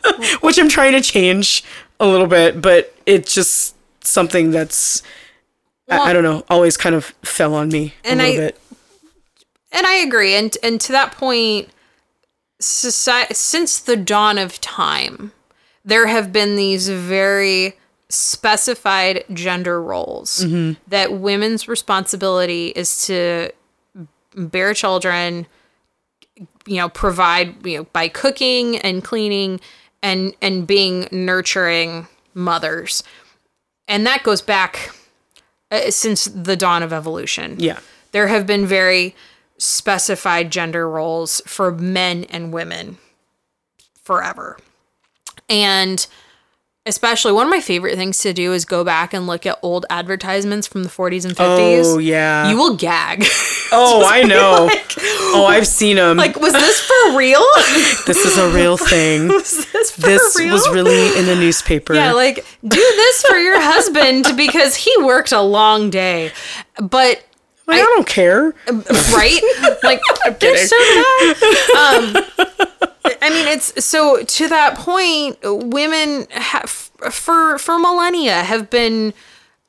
Which I'm trying to change a little bit, but it's just something that's I, I don't know, always kind of fell on me a And little I- bit. And I agree. And and to that point, society, since the dawn of time, there have been these very specified gender roles mm-hmm. that women's responsibility is to bear children, you know, provide you know by cooking and cleaning and and being nurturing mothers, and that goes back uh, since the dawn of evolution Yeah. there have been very specified gender roles for men and women forever. And especially one of my favorite things to do is go back and look at old advertisements from the 40s and 50s. Oh yeah. You will gag. oh, I know. oh, I've seen them. like, was this for real? this is a real thing. was this this real? was really in the newspaper. Yeah, like do this for your husband because he worked a long day. But Like, I, don't care. right? Like they're kidding. so bad. Um, I it's so to that point. Women have for for millennia have been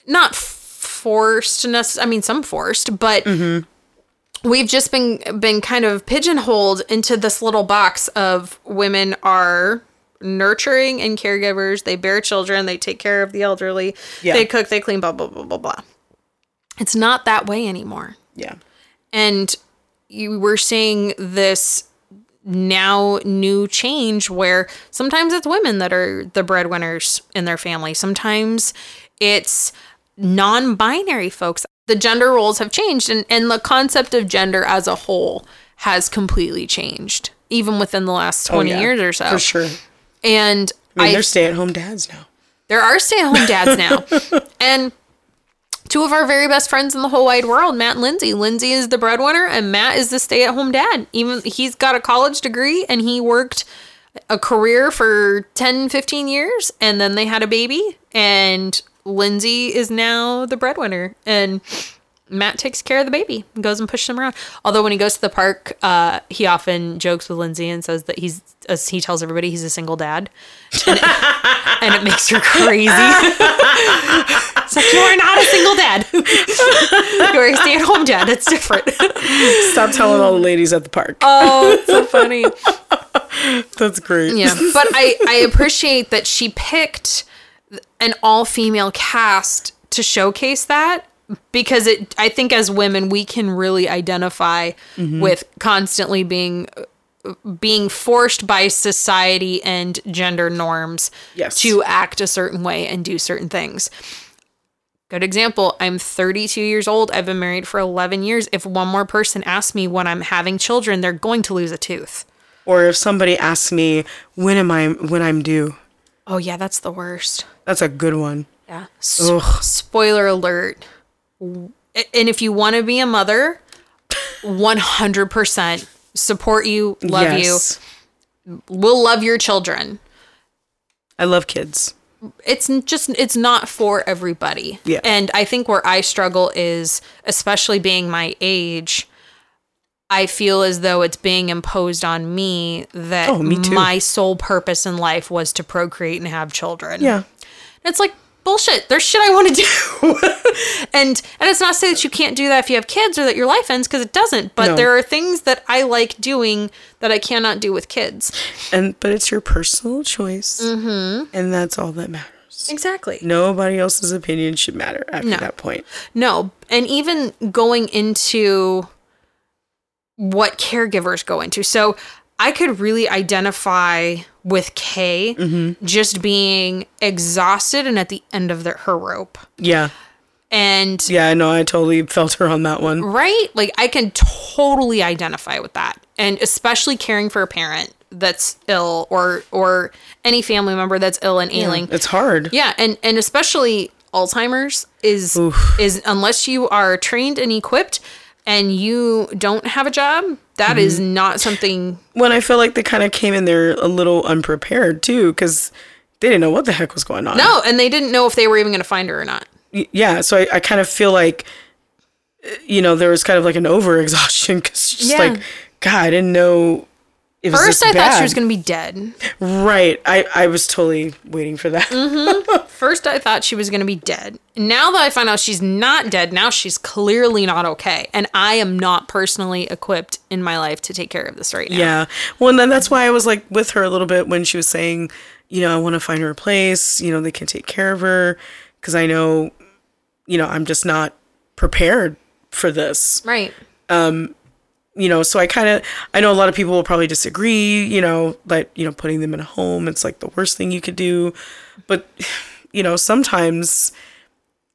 not forced. Necess- I mean, some forced, but mm-hmm. we've just been been kind of pigeonholed into this little box of women are nurturing and caregivers. They bear children. They take care of the elderly. Yeah. They cook. They clean. Blah blah blah blah blah. It's not that way anymore Yeah. and you were seeing this now new change where sometimes it's women that are the breadwinners in their family sometimes it's non-binary folks the gender roles have changed and, and the concept of gender as a whole has completely changed even within the last 20 Oh, yeah, years or so For sure. and I mean, I they're stay-at-home dads now. there are stay-at-home dads now and two of our very best friends in the whole wide world matt and lindsay lindsay is the breadwinner and matt is the stay-at-home dad even he's got a college degree and he worked a career for 10 15 years and then they had a baby and lindsay is now the breadwinner and Matt takes care of the baby and goes and pushes him around. Although when he goes to the park, uh, he often jokes with Lindsay and says that he's, as he tells everybody, he's a single dad, and it, and it makes her crazy. it's like you are not a single dad. you are a stay-at-home dad. It's different. Stop telling all the ladies at the park. oh, it's so funny. That's great. Yeah, but I I appreciate that she picked an all-female cast to showcase that because it I think as women we can really identify Mm-hmm. with constantly being being forced by society and gender norms Yes. to act a certain way and do certain things. Good example, I'm 32 years old. I've been married for 11 years. If one more person asks me when I'm having children, they're going to lose a tooth. Or if somebody asks me when am I when I'm due, Oh yeah, that's the worst. that's a good one. Yeah. S- Ugh. spoiler alert. And if you want to be a mother, 100% support you, love you. Yes. you, will love your children. I love kids. It's just it's not for everybody. Yeah. And I think where I struggle is especially being my age, I feel as though it's being imposed on me that Oh, me my sole purpose in life was to procreate and have children. Yeah. It's like bullshit. There's shit I want to do. and and it's not to say that you can't do that if you have kids or that your life ends because it doesn't. But No. there are things that I like doing that I cannot do with kids. And but it's your personal choice. Mm-hmm. And that's all that matters. Exactly. Nobody else's opinion should matter after No. that point. No, and even going into what caregivers go into. So I could really identify with Kay Mm-hmm. just being exhausted and at the end of their, her rope. Yeah. And Yeah, I know. I totally felt her on that one. right? Like I can totally identify with that. And especially caring for a parent that's ill or or any family member that's ill and ailing. It's hard. Yeah, and and especially Alzheimer's is Oof. is unless you are trained and equipped and you don't have a job, that is Mm-hmm. not something When I feel like they kind of came in there a little unprepared too, because they didn't know what the heck was going on. No, and they didn't know if they were even going to find her or not. Yeah. So I, I kind of feel like, uh, you know, there was kind of like an overexhaustion because just Yeah. like, God, I didn't know. First, I thought she was going to be dead. Right. I, I was totally waiting for that. Mm-hmm. First, I thought she was going to be dead. Now that I find out she's not dead, now she's clearly not okay. And I am not personally equipped in my life to take care of this right now. Yeah. Well, and then that's why I was like with her a little bit when she was saying, you know, I want to find her a place, you know, they can take care of her because I know, you know, I'm just not prepared for this. Right. You know, so I kind of I know a lot of people will probably disagree, you know, like, you know, putting them in a home it's like the worst thing you could do. But you know, sometimes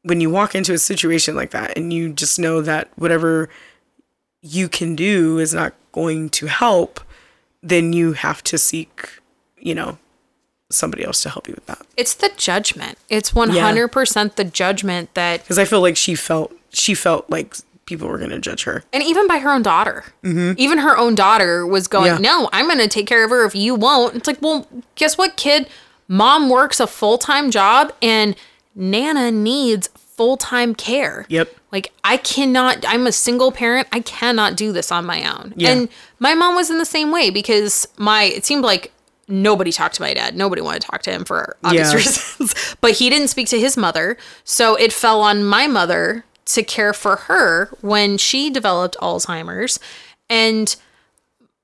when you walk into a situation like that and you just know that whatever you can do is not going to help, then you have to seek, you know, somebody else to help you with that. It's the judgment. It's 100% the judgment that Because I feel like she felt she felt like people were going to judge her. and even by her own daughter. Mm-hmm. Even her own daughter was going, Yeah. "No, I'm going to take care of her if you won't." It's like, "Well, guess what, kid? Mom works a full-time job and Nana needs full-time care." Yep. Like I cannot I'm a single parent. I cannot do this on my own. Yeah. And my mom was in the same way because my it seemed like nobody talked to my dad. Nobody wanted to talk to him for obvious Yeah. reasons. but he didn't speak to his mother. So it fell on my mother to care for her when she developed Alzheimer's. And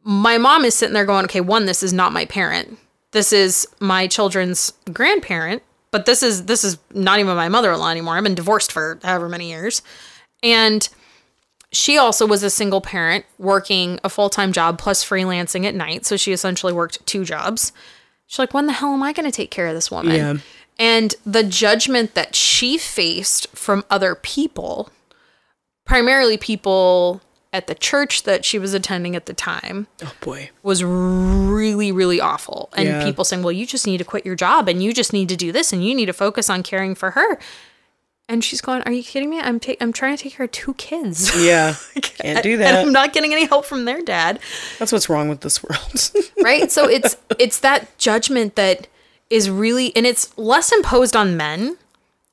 my mom is sitting there going, okay, one, this is not my parent. This is my children's grandparent, but this is this is not even my mother-in-law anymore. I've been divorced for however many years. And she also was a single parent working a full-time job plus freelancing at night. So she essentially worked two jobs. She's like, when the hell am I going to take care of this woman? Yeah. And the judgment that she faced from other people, primarily people at the church that she was attending at the time, Oh boy. was really, really awful. And Yeah. people saying, well, you just need to quit your job and you just need to do this and you need to focus on caring for her. And she's going, Are you kidding me? I'm, ta- I'm trying to take care of two kids. Yeah. Can't do and that. I'm not getting any help from their dad. That's what's wrong with this world. right so it's it's that judgment that is really and it's less imposed on men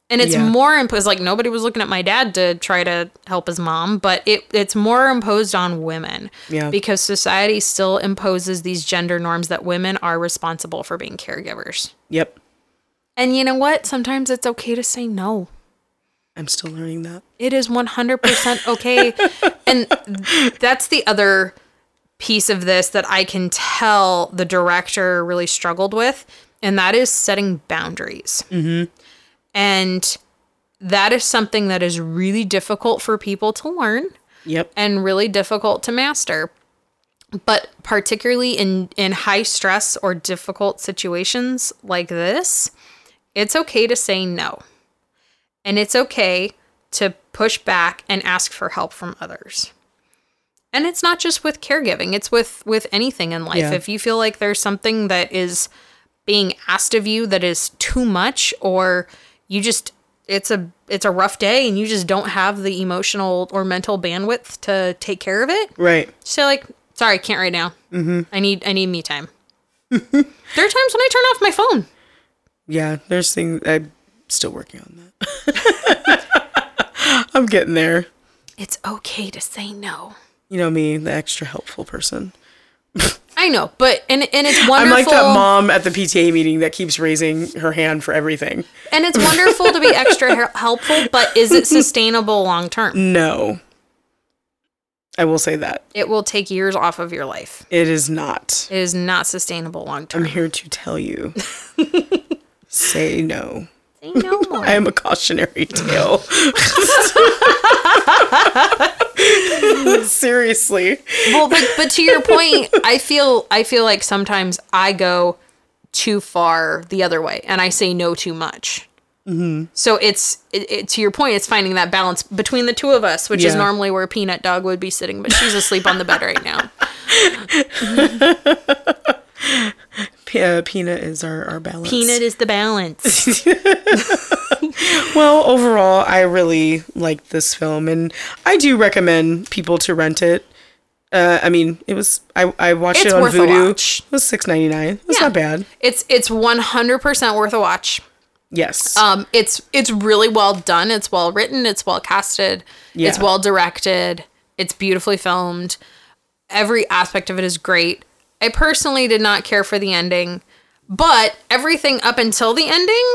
and it's Yeah. more imposed like nobody was looking at my dad to try to help his mom but it it's more imposed on women Yeah. because society still imposes these gender norms that women are responsible for being caregivers yep. and you know what sometimes it's okay to say no I'm still learning that. it is 100% okay. and that's the other piece of this that I can tell the director really struggled with, and that is setting boundaries. Mm-hmm. And that is something that is really difficult for people to learn Yep. and really difficult to master. But particularly in, in high stress or difficult situations like this, it's okay to say no. And it's okay to push back and ask for help from others. And it's not just with caregiving, it's with with anything in life. Yeah. If you feel like there's something that is being asked of you that is too much or you just it's a it's a rough day and you just don't have the emotional or mental bandwidth to take care of it Right. So like sorry can't right now mm-hmm. i need i need me time there are times when i turn off my phone Yeah. There's things I'm still working on that. I'm getting there. it's okay to say no You know me, the extra helpful person. i know but and and it's wonderful. I'm like that mom at the PTA meeting that keeps raising her hand for everything. and it's wonderful to be extra helpful but is it sustainable long term No. I will say that. it will take years off of your life It is not. it is not sustainable long term. I'm here to tell you. Say no. Say no more I am a cautionary tale. Seriously. well but but to your point i feel i feel like sometimes i go too far the other way and i say no too much Mm-hmm. so it's it, it, to your point it's finding that balance between the two of us which is normally where peanut dog would be sitting but she's asleep on the bed right now P- uh, Peanut is our, our balance. peanut is the balance Well, overall, I really like this film, and I do recommend people to rent it. Uh, I mean, it was I, I watched It's it on Vudu. It was six ninety nine. It's Yeah. not bad. it's it's 100% worth a watch Yes. um it's it's really well done it's well written it's well casted Yeah. it's well directed it's beautifully filmed every aspect of it is great i personally did not care for the ending but everything up until the ending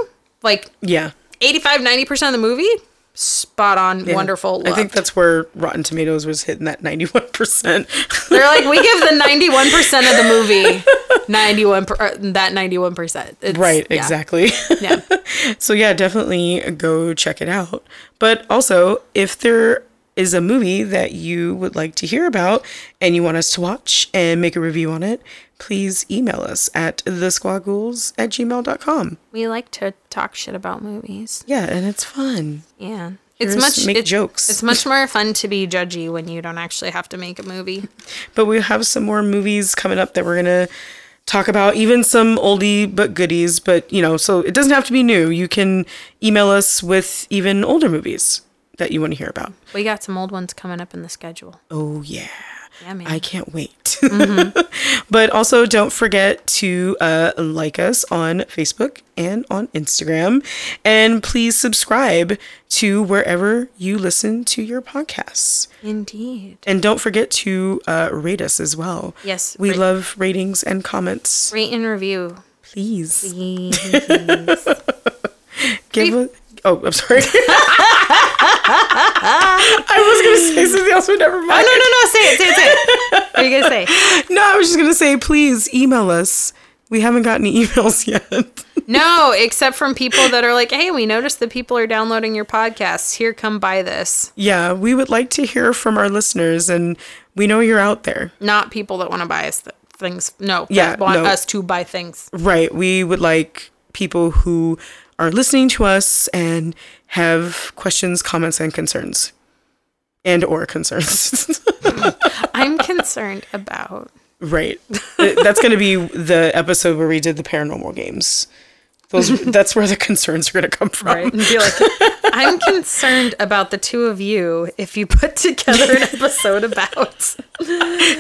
like yeah. 85 90% of the movie spot on Yeah. wonderful I think that's where Rotten Tomatoes was hitting that ninety one percent. they're like we give the 91% of the movie 91 per, uh, that 91% It's- Right. yeah. Exactly. yeah So yeah, definitely go check it out. But also, if there is a movie that you would like to hear about and you want us to watch and make a review on it, please email us at thesquaggles at gmail.com. we like to talk shit about movies Yeah, and it's fun. yeah It's much make it's, jokes. It's much more fun to be judgy when you don't actually have to make a movie. But we have some more movies coming up that we're gonna talk about, even some oldie but goodies. But you know, so it doesn't have to be new. You can email us with even older movies that you want to hear about. We got some old ones coming up in the schedule. Oh yeah. Yeah, man. I can't wait. but also, don't forget to uh, like us on Facebook and on Instagram. And please subscribe to wherever you listen to your podcasts. Indeed. And don't forget to uh, rate us as well. Yes, We rate- love ratings and comments. Rate and review. Please. Please. Give a. Oh, I'm sorry. I was going to say something else, but never mind. Oh, no, no, no. Say it, say it, say it. What are you going to say? No, I was just going to say, please email us. We haven't gotten any emails yet. No, except from people that are like, hey, we noticed that people are downloading your podcasts. Here, come buy this. Yeah, we would like to hear from our listeners, and we know you're out there. Not people that want to buy us th- things. No, Yeah, want no. us to buy things. Right. We would like people who are listening to us and have questions, comments, and concerns. And or concerns. I'm concerned about. right. That's going to be the episode where we did the paranormal games. Those that's where the concerns are going to come from. Right. And be like, I'm concerned about the two of you if you put together an episode about.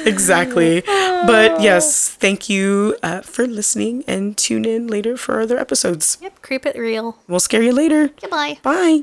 Exactly. But yes, thank you uh, for listening and tune in later for other episodes. Yep, creep it real. We'll scare you later. Goodbye. Bye.